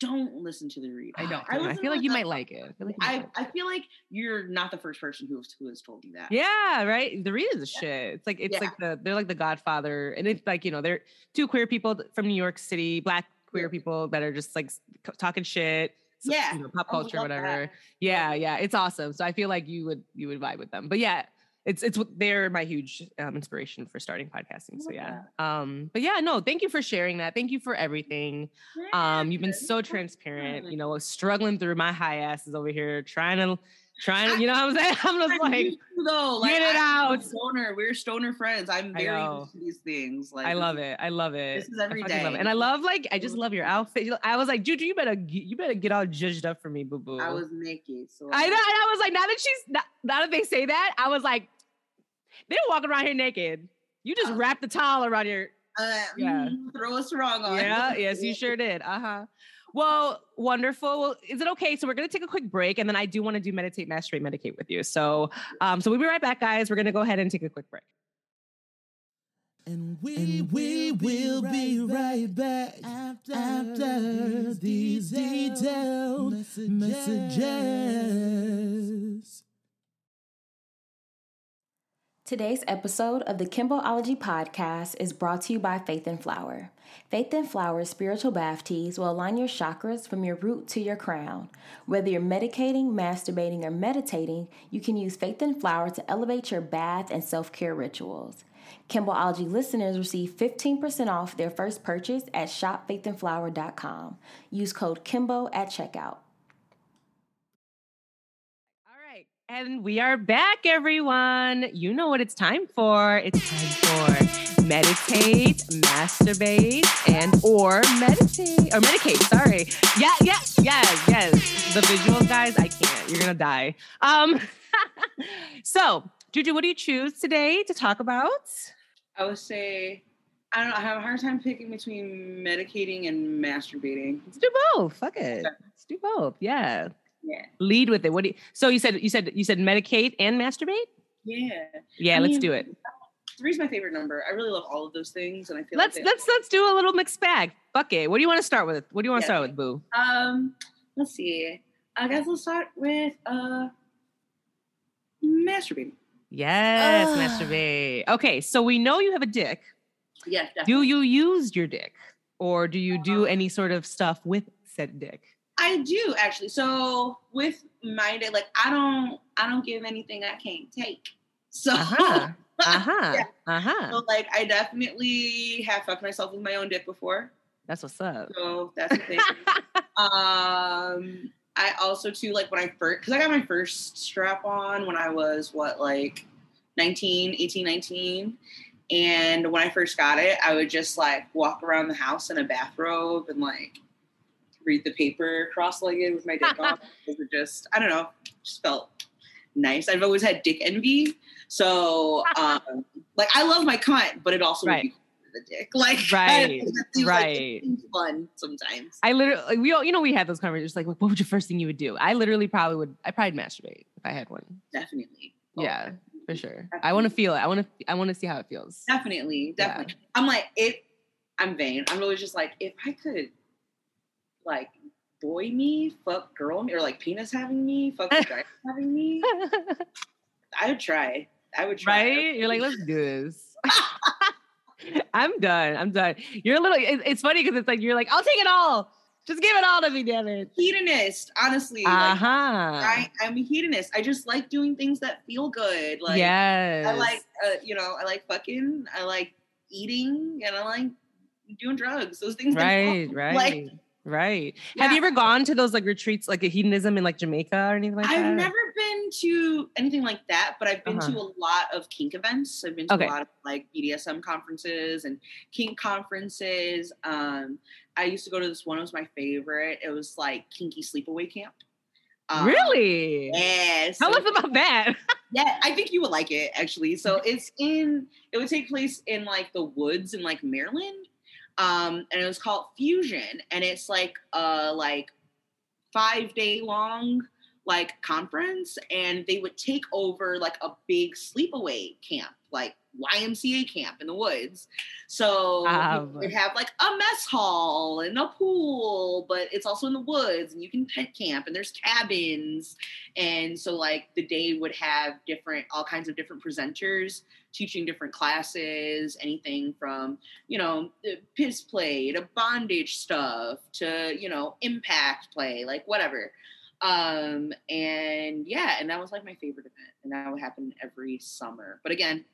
don't listen to the read. I don't.
I,
listen
feel like you might like it. I feel like,
I,
like.
I feel like you're not the first person who has, who has told me that.
Yeah, right. The read is a shit. It's like it's
Yeah.
like the they're like the Godfather, and it's like you know they're two queer people from New York City, black queer people that are just like talking shit.
Yeah.
you know, pop culture,
that.
whatever. Yeah, yeah, it's awesome. So I feel like you would you would vibe with them. But yeah, it's it's they're my huge um, inspiration for starting podcasting. So yeah, um, but yeah, no, thank you for sharing that. Thank you for everything. Um, you've been so transparent. You know, struggling through my high asses over here, trying to trying to. You know what I'm saying? I'm just like.
used to, though.
get it out.
Stoner. We're stoner friends. I'm very
know.
used to these things. Like
I love it. I love it.
this is every
I fucking love it.
day.
And I love like I just love your outfit. I was like, Juju, you better you better get all judged up for me, boo boo.
I was naked. So
I know. I was like, now that she's now that they say that, I was like, they're walking around here naked. You just
Uh,
wrap the towel around your.
Uh,
Yeah.
mm, throw a wrong on.
Yeah. yes, you sure did. Uh huh. Well, wonderful. Well, is it okay? So we're gonna take a quick break, and then I do want to do meditate, masturbate, medicate with you. So, um, so we'll be right back, guys. We're gonna go ahead and take a quick break.
And we, and we will be right back after, these detailed messages.
Today's episode of the Kimboology podcast is brought to you by Faith and Flower. Faith and Flower's spiritual bath teas will align your chakras from your root to your crown. Whether you're medicating, masturbating, or meditating, you can use Faith and Flower to elevate your bath and self care rituals. Kimboology listeners receive 15% off their first purchase at shopfaithandflower.com. Use code Kimbo at checkout.
Right. And we are back, everyone. You know what it's time for. It's time for meditate, masturbate, and or meditate or medicate. Sorry. Yeah, yeah, yes, yes. The visuals, guys, I can't. You're gonna die. Um so Juju, what do you choose today to talk about?
I would say I don't know. I have a hard time picking between medicating and masturbating.
Let's do both. Fuck it. Let's do both. Yeah.
Yeah.
Lead with it. What do you so you said you said you said medicate and masturbate?
Yeah.
Yeah,
I
let's
mean,
do it.
Three's my favorite number. I really love all of those things, and I feel
Let's
like
let's let's do a little mixed bag. Fuck it. What do you want to start with? What do you want to
Yeah.
start with, Boo?
Um, let's see. I guess we'll start with uh masturbating.
Yes,
Ugh.
masturbate. Okay, so we know you have a dick.
Yes, definitely.
Do you use your dick, or do you
Uh-huh.
do any sort of stuff with said dick?
I do actually. So with my day, like I don't, I don't give anything I can't take. So,
Uh huh. Uh huh.
Yeah.
Uh huh.
so like I definitely have fucked myself with my own dick before.
That's what's up.
So that's the thing. um, I also too like when I first because I got my first strap on when I was what like 19, 18, 19. And when I first got it, I would just like walk around the house in a bathrobe and like read the paper cross-legged with my dick on. It just I don't know, just felt nice. I've always had dick envy. So um like I love my cunt, but it also
Right.
would be the dick. Like
Right,
like
right.
it fun sometimes.
I literally, like, we all, you know, we had those conversations. Like, what would your first thing you would do? I literally probably would. I probably masturbate if I had one.
Definitely. Oh,
Yeah, for sure. I want to feel it. I want to. I want to see how it feels.
Definitely,
Yeah.
definitely. I'm like, it. I'm vain. I'm really just like, if I could, like, boy me, fuck girl me, or like penis having me, fuck having me, I would try. I would try.
right? You're like, let's do this. I'm done. I'm done. You're a little. It's funny because it's like you're like, I'll take it all. Just give it all to me, damn it.
hedonist. Honestly,
Uh huh.
I, I'm a hedonist. I just like doing things that feel good. Like,
yes.
I like, uh, you know, I like fucking. I like eating, and I like doing drugs. Those things.
Right. Right.
Like,
right. Have you ever gone to those like retreats, like a hedonism in like Jamaica or anything like that?
I've never been to anything like that, but I've been
Uh-huh.
to a lot of kink events. I've been to
Okay.
a lot of like BDSM conferences and kink conferences. Um, I used to go to this one. It was my favorite. It was like kinky sleepaway camp. Um,
really?
Yeah.
Tell
so-
us about that.
yeah, I think you would like it actually. So it's in. It would take place in like the woods in like Maryland, um, and it was called Fusion, and it's like a like five day long like conference, and they would take over like a big sleepaway camp, like YMCA camp in the woods. So
Wow.
they have like a mess hall and a pool, but it's also in the woods, and you can tent camp, and there's cabins, and so like the day would have different all kinds of different presenters teaching different classes anything from you know the piss play to bondage stuff to you know impact play like whatever um and yeah and that was like my favorite event and that would happen every summer but again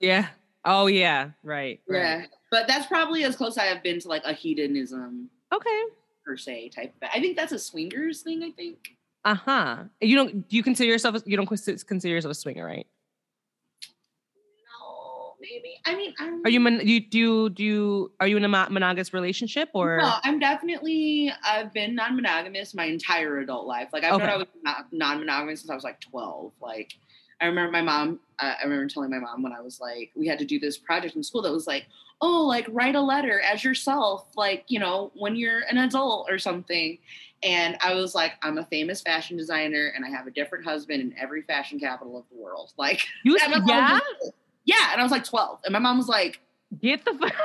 yeah. Oh yeah. Right. right.
yeah but that's probably as close i have been to like a hedonism
Okay.
per se type of i think that's a swingers thing i think
Uh huh. You don't. Do you consider yourself? a- You don't consider yourself a swinger, right?
no maybe i mean I'm,
Are you? Mon- you do? You, do you? Are you in a mo- monogamous relationship or?
No, I'm definitely. I've been non-monogamous my entire adult life. Like I've known I was not non-monogamous since I was like 12. Like I remember my mom. Uh, I remember telling my mom when I was like, we had to do this project in school that was like, oh, like write a letter as yourself, like you know when you're an adult or something. And I was like, I'm a famous fashion designer, and I have a different husband in every fashion capital of the world. Like,
You?
and my mom
Yeah.
was yeah. And I was like 12, and my mom was like,
Get the. Fuck.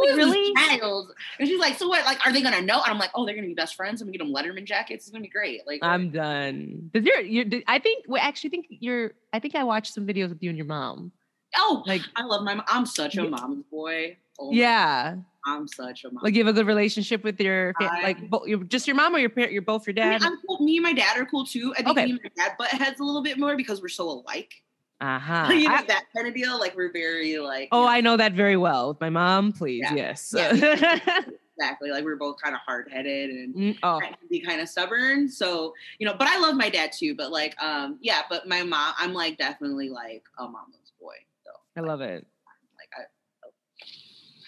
who
Like,
is
really?
this child? And she's like, so what? Like, are they gonna know? And I'm like, oh, they're gonna be best friends. I'm gonna get them Letterman jackets. It's gonna be great. Like,
I'm done. Does your your I think we actually think you're I think I watched some videos with you and your mom.
oh,
Like
I love my. mom. I'm such a
Yeah.
mom's boy. Oh
yeah.
I'm such a mom.
Like you have a good relationship with your
I-
like bo- you're just your mom or your parent you're both your
I mean,
dad?
I'm cool. Me and my dad are cool too. I think
Okay.
me and my dad butt heads a little bit more because we're so alike.
Uh-huh.
you know
I-
that kind of deal. Like we're very like.
oh,
you know,
I know that very well. With my mom, please.
Yeah.
Yes.
exactly. Like we're both kind of hard headed and
Mm, oh,
be kind of stubborn. So, you know, but I love my dad too. But like, um, yeah, but my mom, I'm like definitely like a mama's boy. So
I love it.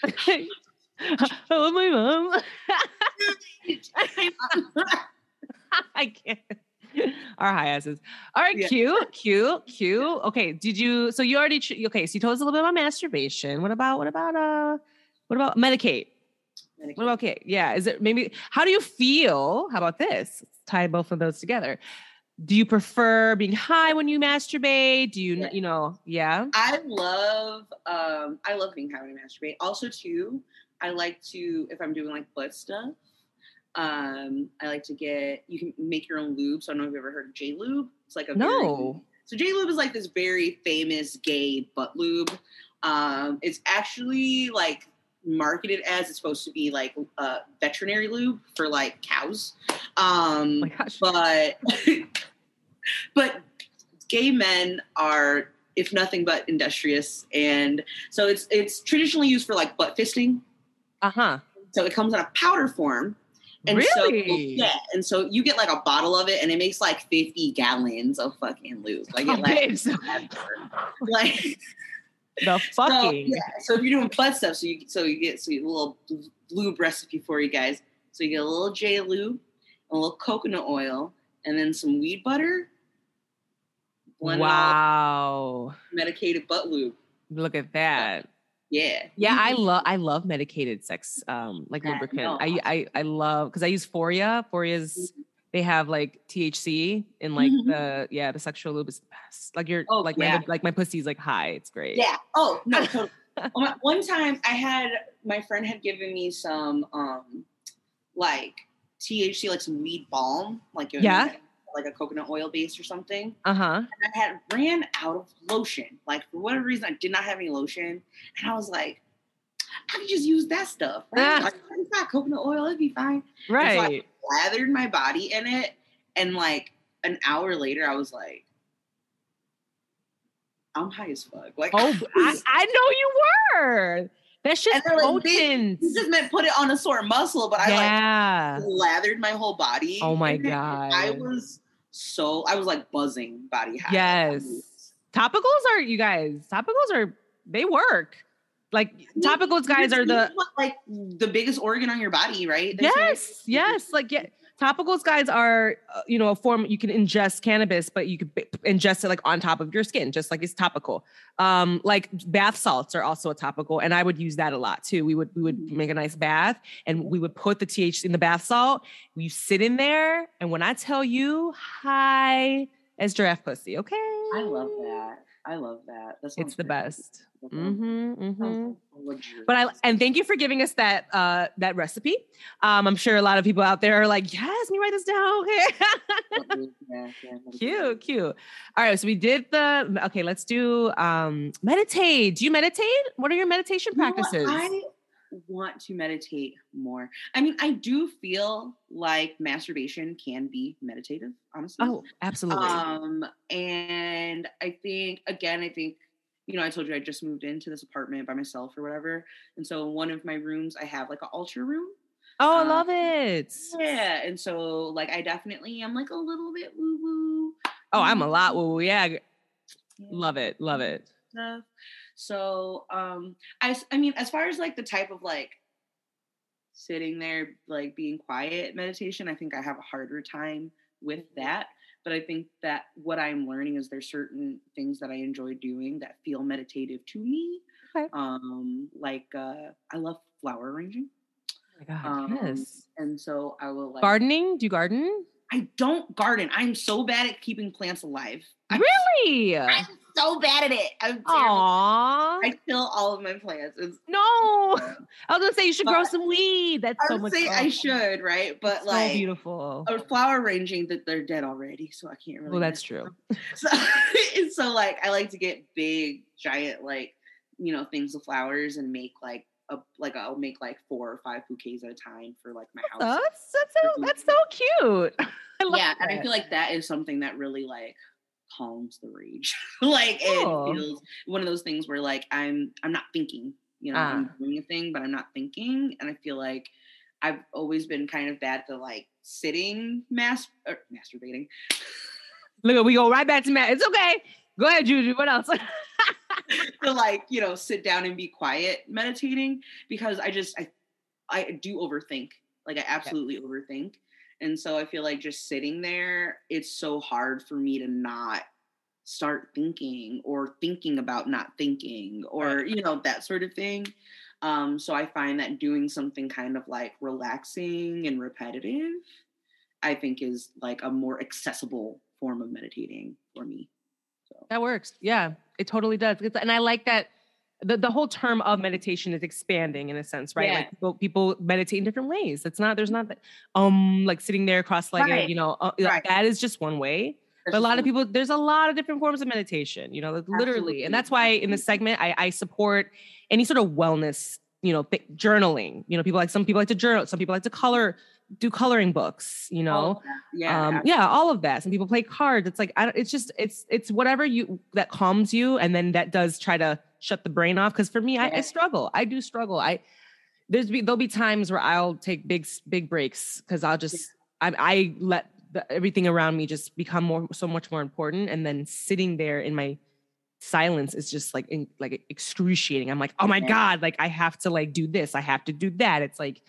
like I
I love my mom. I can't. Our high asses. All right,
Yeah.
cute, cute, cute. Okay, did you? So you already? Okay, so you told us a little bit about masturbation. What about? What about? Uh, what about medicate? What about okay? Yeah, is it maybe? How do you feel? How about this? Let's tie both of those together. Do you prefer being high when you masturbate? Do you,
Yeah.
you know, yeah?
I love um I love being high when I masturbate. Also too, I like to if I'm doing like butt stuff. Um, I like to get you can make your own lube. So I don't know if you've ever heard of J Lube. It's like a very-
No.
so J Lube is like this very famous gay butt lube. Um, it's actually like marketed as it's supposed to be like uh, veterinary lube for like cows. Um,
Oh my gosh.
but but gay men are if nothing but industrious and so it's it's traditionally used for like butt fisting
Uh huh.
so it comes in a powder form and so
Really?
yeah and so you get like a bottle of it and it makes like 50 gallons of fucking lube like it lasts like
The
so,
fucking.
yeah so if you're doing butt stuff so you so you get so you, a little lube recipe for you guys so you get a little j lube a little coconut oil and then some weed butter it all uh,
Wow.
medicated butt lube.
Look at that.
Yeah.
Yeah, I love I love medicated sex, um, like
Yeah,
lubricant.
no,
I I I love because I use Foria. Foria's they have like THC in like
Mhm.
the yeah the sexual lube is the best. Like your
Oh,
like
yeah.
my like my pussy's like high. It's great.
Yeah. Oh no. totally. One- time, I had my friend had given me some um like THC, like some weed balm, like it
Yeah.
was like a coconut oil base or something.
Uh huh.
And I had ran out of lotion. Like for whatever reason, I did not have any lotion, and I was like, I could just use that stuff. Right?
Ah.
Like, it's got coconut oil. It'd be fine. so I-
Right.
Lathered my body in it, and like an hour later, I was like. I'm high as fuck. Like,
Oh, I, I know you were. That shit's
like,
potent.
This just meant put it on a sore muscle, but I
yeah.
like lathered my whole body.
Oh my
god! I was so I was like buzzing body high.
Yes. Topicals are you guys. Topicals are they work. Like topicals guys are the
like the biggest organ on your body, right? Say-
yes, yes. Like yeah, topicals guys are uh, you know a form you can ingest cannabis, but you could ingest it like on top of your skin, just like it's topical. Um, like bath salts are also a topical, and I would use that a lot too. We would we would
Mhm.
make a nice bath, and we would put the THC in the bath salt. You sit in there, and when I tell you high as giraffe pussy, okay?
I love that. I love that. That
It's the best. Mm-hmm, mm-hmm. But I and thank you for giving us that uh that recipe. Um, I'm sure a lot of people out there are like, yes, let me write this down. Okay.
Yeah, yeah,
cute, cute. All right, so we did the okay. Let's do um meditate. Do you meditate? What are your meditation
You know
practices?
I want to meditate more. I mean, I do feel like masturbation can be meditative, honestly.
oh, absolutely.
Um, and I think again, I think you know, I told you I just moved into this apartment by myself or whatever, and so in one of my rooms I have like an altar room.
oh, I
um,
love it.
Yeah, and so like I definitely am like a little bit woo woo.
Oh, I'm a lot. Woo, yeah,
Yeah.
love it, love it.
stuff. So, um, I, I mean, as far as like the type of like sitting there, like being quiet meditation, I think I have a harder time with that. But I think that what I'm learning is there's certain things that I enjoy doing that feel meditative to me.
Okay.
Um, like uh, I love flower arranging,
Oh my God,
Um,
yes.
and so I will like
Gardening? Do you garden?
I don't garden. I'm so bad at keeping plants alive. I'm
Really?
I'm so bad at it. I'm terrible.
Aww.
I kill all of my plants. It's,
no. I was gonna say you should grow some weed. That's
I
so much
say
fun.
I should, right? But
so
like
beautiful.
or flower arranging that they're dead already, so I can't really.
Well, that's true.
So, so like I like to get big, giant, like you know, things of flowers and make like a like I'll make like four or five bouquets at a time for like my house.
That's that's so that's so cute. I love
yeah, and I feel like that is something that really like calms the rage. like
Cool.
it feels one of those things where like I'm I'm not thinking, you know, I'm
Ah.
doing a thing, but I'm not thinking. And I feel like I've always been kind of bad to like sitting mas- er, masturbating.
Look, we go right back to Matt. It's okay. Go ahead, Juju. What else?
to like, you know, sit down and be quiet meditating because I just I I do overthink. Like I absolutely overthink. And so I feel like just sitting there, it's so hard for me to not start thinking or thinking about not thinking or you know that sort of thing. Um, so I find that doing something kind of like relaxing and repetitive, I think is like a more accessible form of meditating for me.
That works. Yeah, it totally does. It's- and I like that the, the whole term of meditation is expanding in a sense, right?
Yeah.
Like people, people meditate in different ways. It's not, there's not that, um, like sitting there cross-legged,
Right.
you know, uh,
Right.
that is just one way. But a lot of people, there's a lot of different forms of meditation, you know, like literally. And that's why in this segment, I, I support any sort of wellness, you know, th- journaling. You know, people like, some people like to journal, some people like to color, do coloring books, you know?
all yeah,
um yeah. all of that. Some people play cards. It's like I don't, it's just it's it's whatever you that calms you and then that does try to shut the brain off. Because for me I, I struggle. I do struggle. I there's be there'll be times where i'll take big big breaks because i'll just i i let the, everything around me just become more so much more important. And then sitting there in my silence is just like in, like excruciating. I'm like oh my
Yeah.
god like i have to like do this. I have to do that. It's like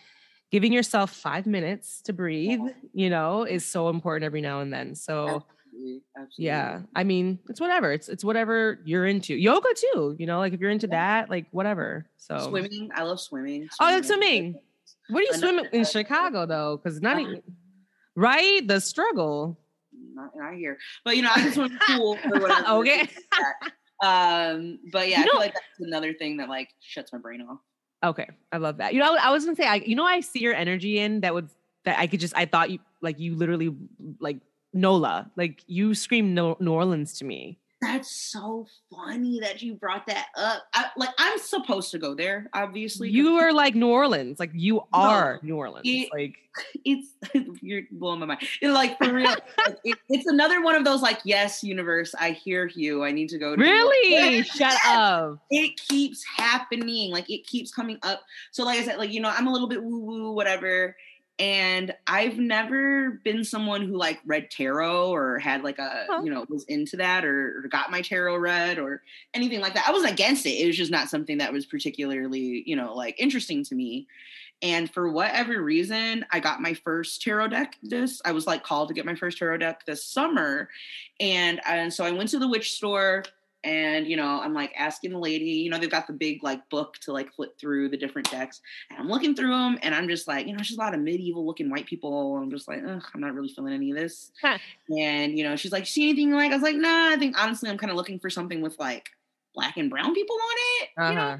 giving yourself five minutes to breathe you know is so important every now and then so
Absolutely, absolutely.
yeah i mean it's whatever it's it's whatever you're into yoga too you know like if you're into that like whatever so
Swimming, I love swimming.
Oh, like swimming. what do you
Another-
swim in chicago though because not even right the struggle
Not, not here, but you know, I just swim pool or whatever.
Okay.
Um, but yeah,
You
I
know-
feel like that's another thing that like shuts my brain off.
Okay i love that. You know i was gonna say I, you know i see your energy in that would that i could just i thought you like you literally like nola like you scream new orleans to me
That's so funny that you brought that up. I, like I'm supposed to go there, obviously.
you are like new orleans like you are new orleans
it-
like
it's you're blowing my mind. It's like for real. like, it, it's another one of those like, yes, universe, I hear you. I need to go. To New York."
really shut up
it keeps happening. Like it keeps coming up. So, like I said, like, you know, I'm a little bit woo woo, whatever. And I've never been someone who like read tarot or had like a, you know, was into that or, or got my tarot read or anything like that. I wasn't against it. It was just not something that was particularly, you know, like interesting to me. And for whatever reason, I got my first tarot deck this. I was like called to get my first tarot deck this summer. And, and so I went to the witch store and you know i'm like asking the lady you know they've got the big like book to like flip through the different decks and i'm looking through them and i'm just like you know it's just a lot of medieval looking white people i'm just like Ugh, i'm not really feeling any of this
Huh.
and you know she's like see anything like i was like nah i think honestly i'm kind of looking for something with like black and brown people on it you know
uh-huh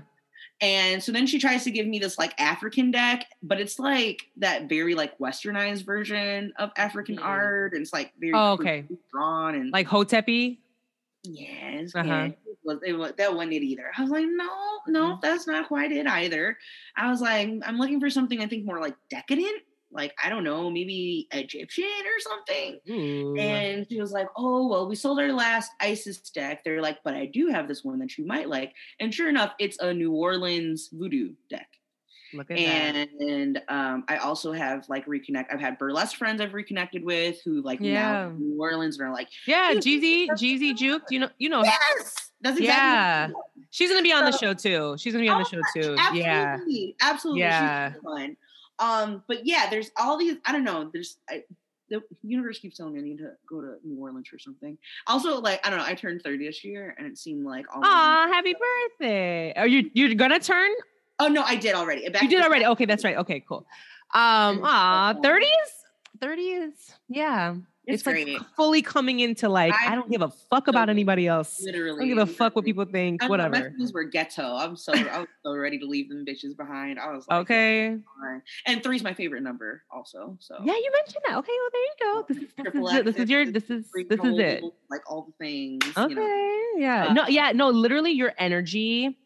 and so then she tries to give me this like African deck, but it's like that very like westernized version of African art. And it's like very
Oh, okay.
drawn and
like hotepi
Yes,
Uh-huh.
yeah, it was, it was, that wasn't it either. I was like, no, no,
Mhm.
that's not quite it either. I was like, I'm looking for something I think more like decadent, like I don't know, maybe Egyptian or something.
Ooh.
And she was like, oh, well, we sold our last Isis deck. They're like, but I do have this one that you might like. And sure enough, it's a New Orleans voodoo deck.
Look at that
And um, I also have like reconnect. I've had burlesque friends I've reconnected with who like
Yeah.
now in New Orleans and are like,
yeah jeezy jeezy juke you know you know
yes, that's exactly.
Yeah.
what it was.
she's gonna be on the show too she's gonna be on the
Oh,
show too
Absolutely,
yeah
absolutely.
Yeah.
Um, but yeah, there's all these. I don't know. There's I, the universe keeps telling me I need to go to New Orleans or something. Also, like I don't know. I turned 30 this year, and it seemed like all.
Aw, happy birthday are you you're gonna turn
Oh no, I did already. Back
you did already okay that's right okay cool um ah
fun.
30s yeah
It's,
It's, like fully coming into like I,
I-
don't give a fuck about
so-
anybody else.
Literally, I
don't give a fuck what people think.
I know, My
Whatever.
friends were ghetto. I'm so I was so ready to leave them bitches behind. I was like,
Okay.
And three's my favorite number also. So
Yeah, you mentioned that. Okay, well there you go. This is, this is, it. this is your this is this is it.
Like all the things.
Okay.
You know.
yeah.
Uh,
no, yeah, no, literally your energy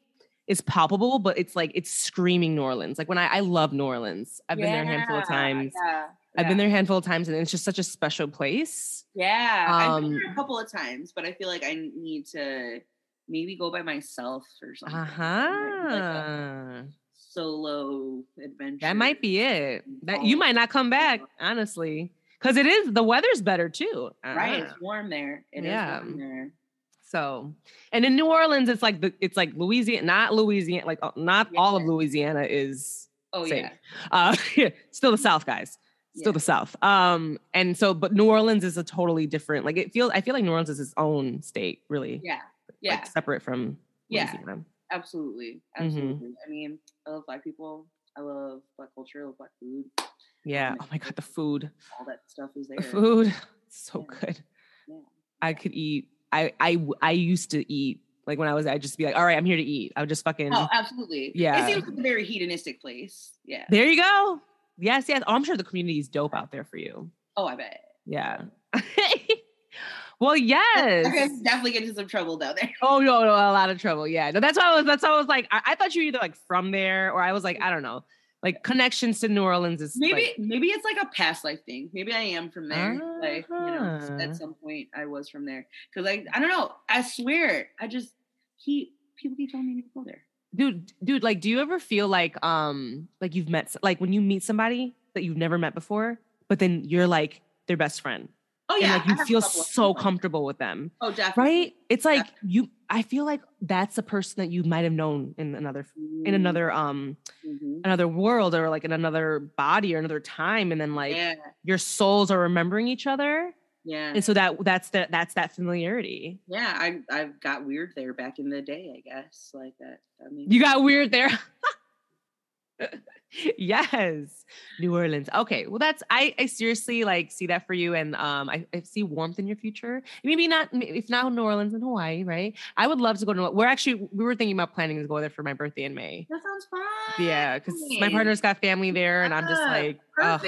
is palpable, but it's like it's screaming New Orleans. Like when I I love New Orleans. I've been there a handful of times.
Yeah.
I've been there a handful of times and it's just such a special place.
Yeah. I've been
Um,
there a couple of times, but I feel like I need to maybe go by myself or something.
Uh-huh.
Like a solo adventure.
That might be it. That you might not come back, honestly. Cause it is the weather's better too.
Right.
Uh-huh.
It's warm there. It is
Yeah.
warm there.
So, and in New Orleans, it's like the it's like Louisiana, not Louisiana, like uh, not all of Louisiana is
Oh
Same.
yeah.
uh still the South, guys. Still
Yeah.
the South. Um, and so, but New Orleans is a totally different. Like it feels. I feel like New Orleans is its own state, really.
Yeah. Yeah.
Like separate from
Yeah.
Louisiana.
Absolutely. Absolutely. I mean, I love black people. I love black culture. I love black food.
Yeah. Oh my god, the food.
All that stuff is there.
The food. So
Yeah.
good.
Yeah.
I could eat. I I I used to eat like when I was. I'd just be like, all right, I'm here to eat. I would just fucking.
Oh, absolutely.
Yeah.
It seems like a very hedonistic place. Yeah.
There you go. Yes, yes. Oh, I'm sure the community is dope out there for you.
Oh, I bet.
Yeah. well, yes.
can definitely get into some trouble down there.
Oh no, no, a lot of trouble. Yeah, no, that's why I was. That's why I was like, I, I thought you were either like from there, or I was like, I don't know, like connections to New Orleans is
Maybe
like-
maybe it's like a past life thing. Maybe I am from there. Like, you know,
Uh-huh.
at some point I was from there. Cause like I don't know. I swear. I just keep people keep telling me to go there.
dude, dude. Like, do you ever feel like, um, like you've met, like when you meet somebody that you've never met before, but then you're like their best friend,
Oh
and
yeah.
like you feel so
that.
comfortable with them,
Oh, definitely.
right? It's like you. I feel like that's a person that you might have known in another in another um
Mhm.
another world or like in another body or another time and then like
yeah,
your souls are remembering each other
yeah,
and so that that's the that's that familiarity
yeah. I I got weird there back in the day. I guess like that. I mean,
you got weird there yes new orleans okay well that's i i seriously like see that for you and um i, I see warmth in your future maybe not if not new orleans and hawaii right i would love to go to we're actually we were thinking about planning to go there for my birthday in may
that sounds fun.
yeah because my partner's got family there and i'm just like ugh.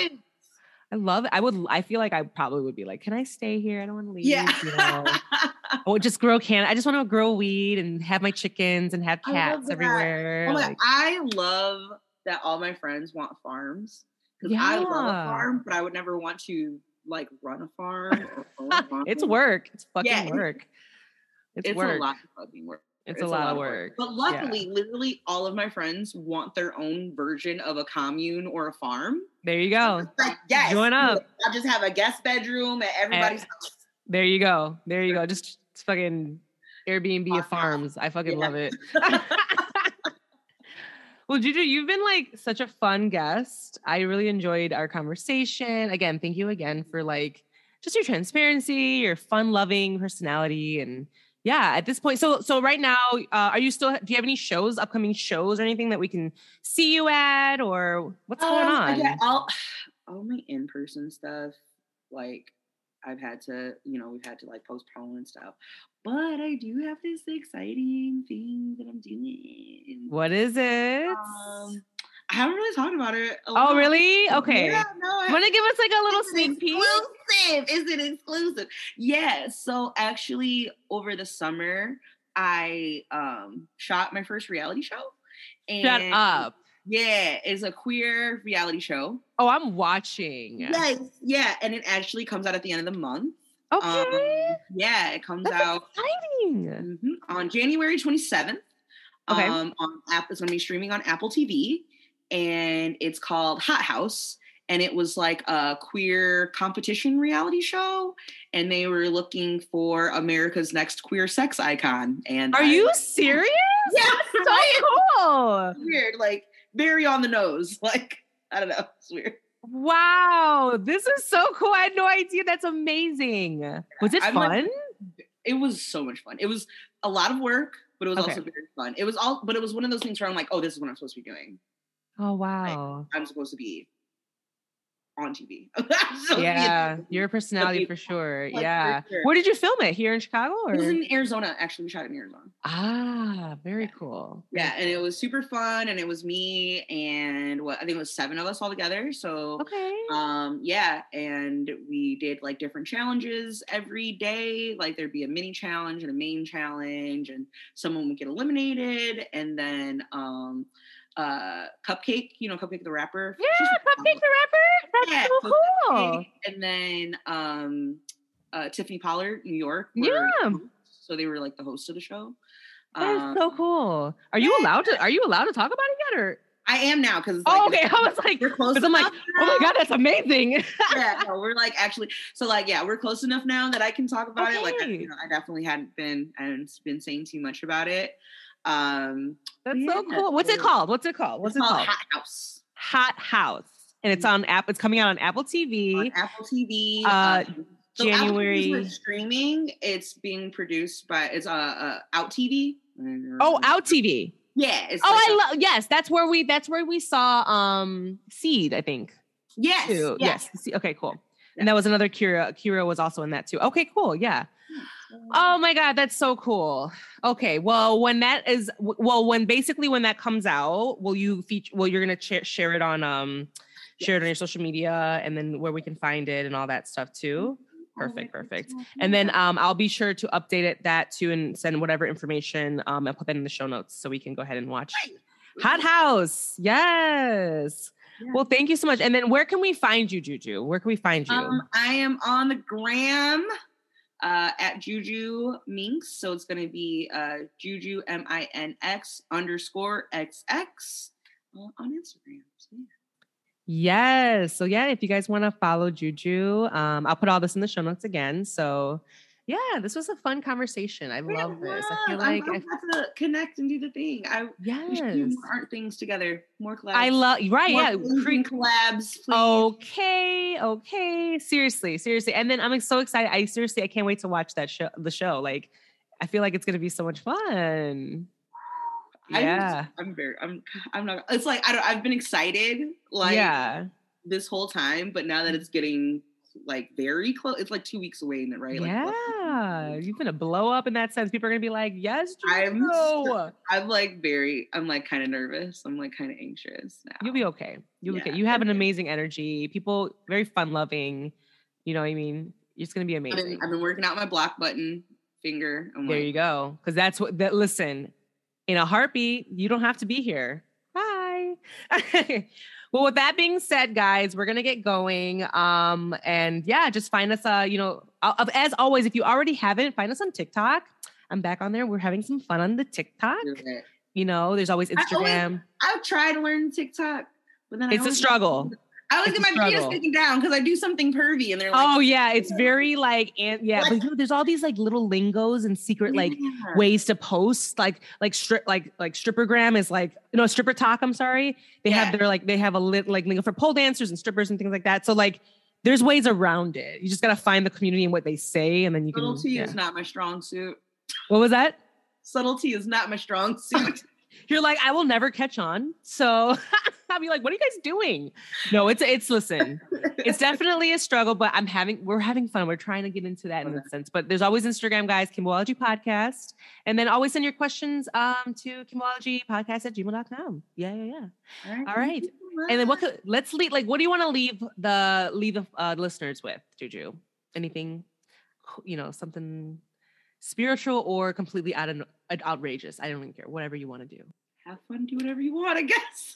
I love it. I would. I feel like I probably would be like, "Can I stay here? I don't want to leave."
yeah.
You know? I would just grow can. I just want to grow weed and have my chickens and have cats everywhere.
Oh my,
like-
I love that all my friends want farms because I love a farm, but I would never want to like run a farm. A farm.
it's work. It's fucking
Yeah.
work. It's,
It's
work.
a lot of fucking work.
It's, a lot, of work.
But luckily, literally all of my friends want their own version of a commune or a farm.
There you go.
Like, yes,
Join up.
I just have a guest bedroom at eh, everybody's house.
There you go. There you go. Just, just fucking Airbnb of farms. I fucking
Yeah.
love it. well, Juju, you've been like such a fun guest. I really enjoyed our conversation. Again, thank you again for like just your transparency, your fun-loving personality, and yeah. At this point, so so right now, uh, are you still? Do you have any shows, upcoming shows, or anything that we can see you at, or what's going
Um,
on?
Yeah, all, all my in-person stuff, like I've had to, you know, we've had to like postpone and stuff. But I do have this exciting thing that I'm doing.
What is it?
Um, I haven't really talked about it. a
oh, really? Okay.
Yeah, no, I-
Want to give us like a little sneak peek?
Exclusive. Is it exclusive? Yeah. So actually, over the summer, I um shot my first reality show. And
Shut up.
Yeah, it's a queer reality show.
Oh, I'm watching.
Yes, yeah, and it actually comes out at the end of the month.
Okay.
Um, yeah, it comes
That's
out
exciting.
mhm, on January 27th.
Okay.
Um, on app, is going to be streaming on Apple TV, and it's called Hot House. And it was like a queer competition reality show, and they were looking for America's next queer sex icon. And
Are
I-
you serious?
Yeah,
So cool.
weird, like very on the nose. Like I don't know, it's weird.
Wow. This is so cool. I had no idea. That's amazing. Was it
I'm like-
fun?
It was so much fun. It was a lot of work, but it was
Okay.
also very fun. It was all, but it was one of those things where I'm like, oh, this is what I'm supposed to be doing.
Oh, wow.
I'm supposed to be on TV.
Yeah, your personality for sure.
like, for
yeah.
sure.
Where did you film it? Here in Chicago or?
It was in Arizona. Actually, we shot in Arizona.
ah, very
Yeah.
cool.
Yeah, and it was super fun, and it was me and what I think it was seven of us all together. So
Okay.
um yeah and we did like different challenges every day like there'd be a mini challenge and a main challenge and someone would get eliminated and then um uh CupcakKe you know CupcakKe the rapper
yeah, CupcakKe the Rapper. That's
Yeah,
so
so
cool.
CupcakKe, and then um uh tiffany pollard new york were
Yeah.
so they were like the host of the show
That is so
Um,
cool. Are you allowed to? Are you allowed to talk about it yet? Or
i am now because
oh, okay. I was like,
we're close
I'm like,
enough
oh my god, that's amazing.
yeah, no, we're like actually so like yeah, we're close enough now that I can talk about it. Like I, you know, I definitely hadn't been hadn't been saying too much about it. Um
That's so cool. What's it called? What's it called? What's
it's
it
called? Hot House
Hot House, and it's on app. It's coming out on Apple TV.
on Apple TV.
Uh,
um, so Apple
January-
with streaming. It's being produced by it's uh, uh Out TV.
Oh, Out TV.
Yeah.
Oh,
like
I love. Yes, that's where we. That's where we saw um Seed. I think.
yes,
Too.
yes.
Yes. Okay. Cool. And that was another Kira. Kira was also in that too. Okay. Cool. Yeah. Oh my God, that's so cool. Okay, well, when that is, well, when basically when that comes out, will you feature? Well, you're gonna ch- share it on, um, share it on your social media, and then where we can find it and all that stuff too. Perfect, perfect. And then um, I'll be sure to update it that too and send whatever information. Um, I'll put that in the show notes so we can go ahead and watch Hot House. Yes.
Yeah.
Well, thank you so much. And then where can we find you, Juju? Where can we find you?
Um, I am on the gram uh, at Juju Minx. So it's going to be uh, Juju M I N X underscore X X uh, on Instagram.
Yes. So yeah, if you guys want to follow Juju, um, I'll put all this in the show notes again. So yeah, this was a fun conversation. I
Yeah,
love this. I feel. Like I
have to connect and do the thing. I we should do more art things together. More collabs.
I love right.
more
Yeah. Cre-
collabs. Please.
okay. Okay. Seriously. Seriously. And then I'm so excited. I seriously, I can't wait to watch that show. The show. Like, I feel like it's gonna be so much fun.
I'm,
Yeah.
I'm very. I'm. I'm not. It's like I don't. I've been excited like
yeah.
this whole time, but now that mm. it's getting like very close, it's like two weeks away, right? Like, less than two
yeah. You're gonna blow up in that sense. People are gonna be like, yes,
I'm so- I'm like very. I'm like kind of nervous. I'm like kind of anxious now.
You'll be okay. You'll be
Yeah.
okay. You have an amazing energy. People very fun loving. You know what I mean? It's gonna be
I've
amazing.
been, I've been working out my block button finger. I'm
there
like,
you go. Because that's what that listen, in a heartbeat, you don't have to be here. Bye. well, with that being said, guys, we're gonna get going. Um, and yeah, just find us uh, you know, as always, if you already haven't, find us on TikTok. I'm back on there. We're having some fun on the TikTok. You know, there's always
I always-
Instagram.
I've tried to learn TikTok, but then
It's a struggle.
I always get my penis
struggle.
taken down because I do something pervy, and they're like,
Oh yeah, it's very like and yeah, but you know, there's all these like little lingos and secret like
Yeah.
ways to post like like strip like like strippergram is like no stripper talk. I'm sorry, they
Yeah.
have their like they have a lit like lingo for pole dancers and strippers and things like that. So like there's ways around it. You just gotta find the community and what they say, and then you can.
Subtlety
yeah.
is not my strong suit.
What was that?
Subtlety is not my strong suit.
You're like I will never catch on. So I'll be like, what are you guys doing? No, it's it's listen. it's definitely a struggle, but I'm having we're having fun. We're trying to get into that in
Okay.
a sense. But there's always Instagram, guys, Kimology Podcast. And then always send your questions um to Podcast at gmail.com. Yeah, yeah, yeah. All right. And then what could let's leave like what do you want to leave the leave the uh, listeners with, Juju? Anything you know, something spiritual or completely out of outrageous. I don't even care. Whatever you want to do.
Have fun, do whatever you want, I guess.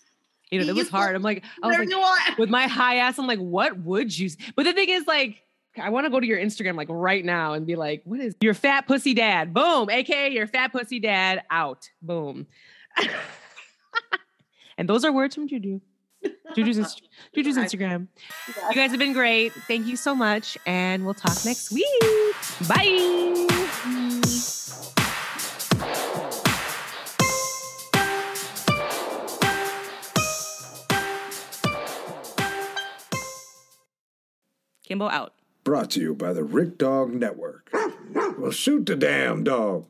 You know, that was hard. I'm like, I was like, with my high ass, I'm like, what would you? But the thing is, like, I want to go to your Instagram like right now and be like, what is your fat pussy dad? Boom, aka your fat pussy dad out. Boom. and those are words from Juju. Juju's, Inst- Juju's Instagram. You guys have been great. Thank you so much, and we'll talk next week. Bye. Kimbo out.
Brought to you by the Rick Dog Network. well, shoot the damn dog.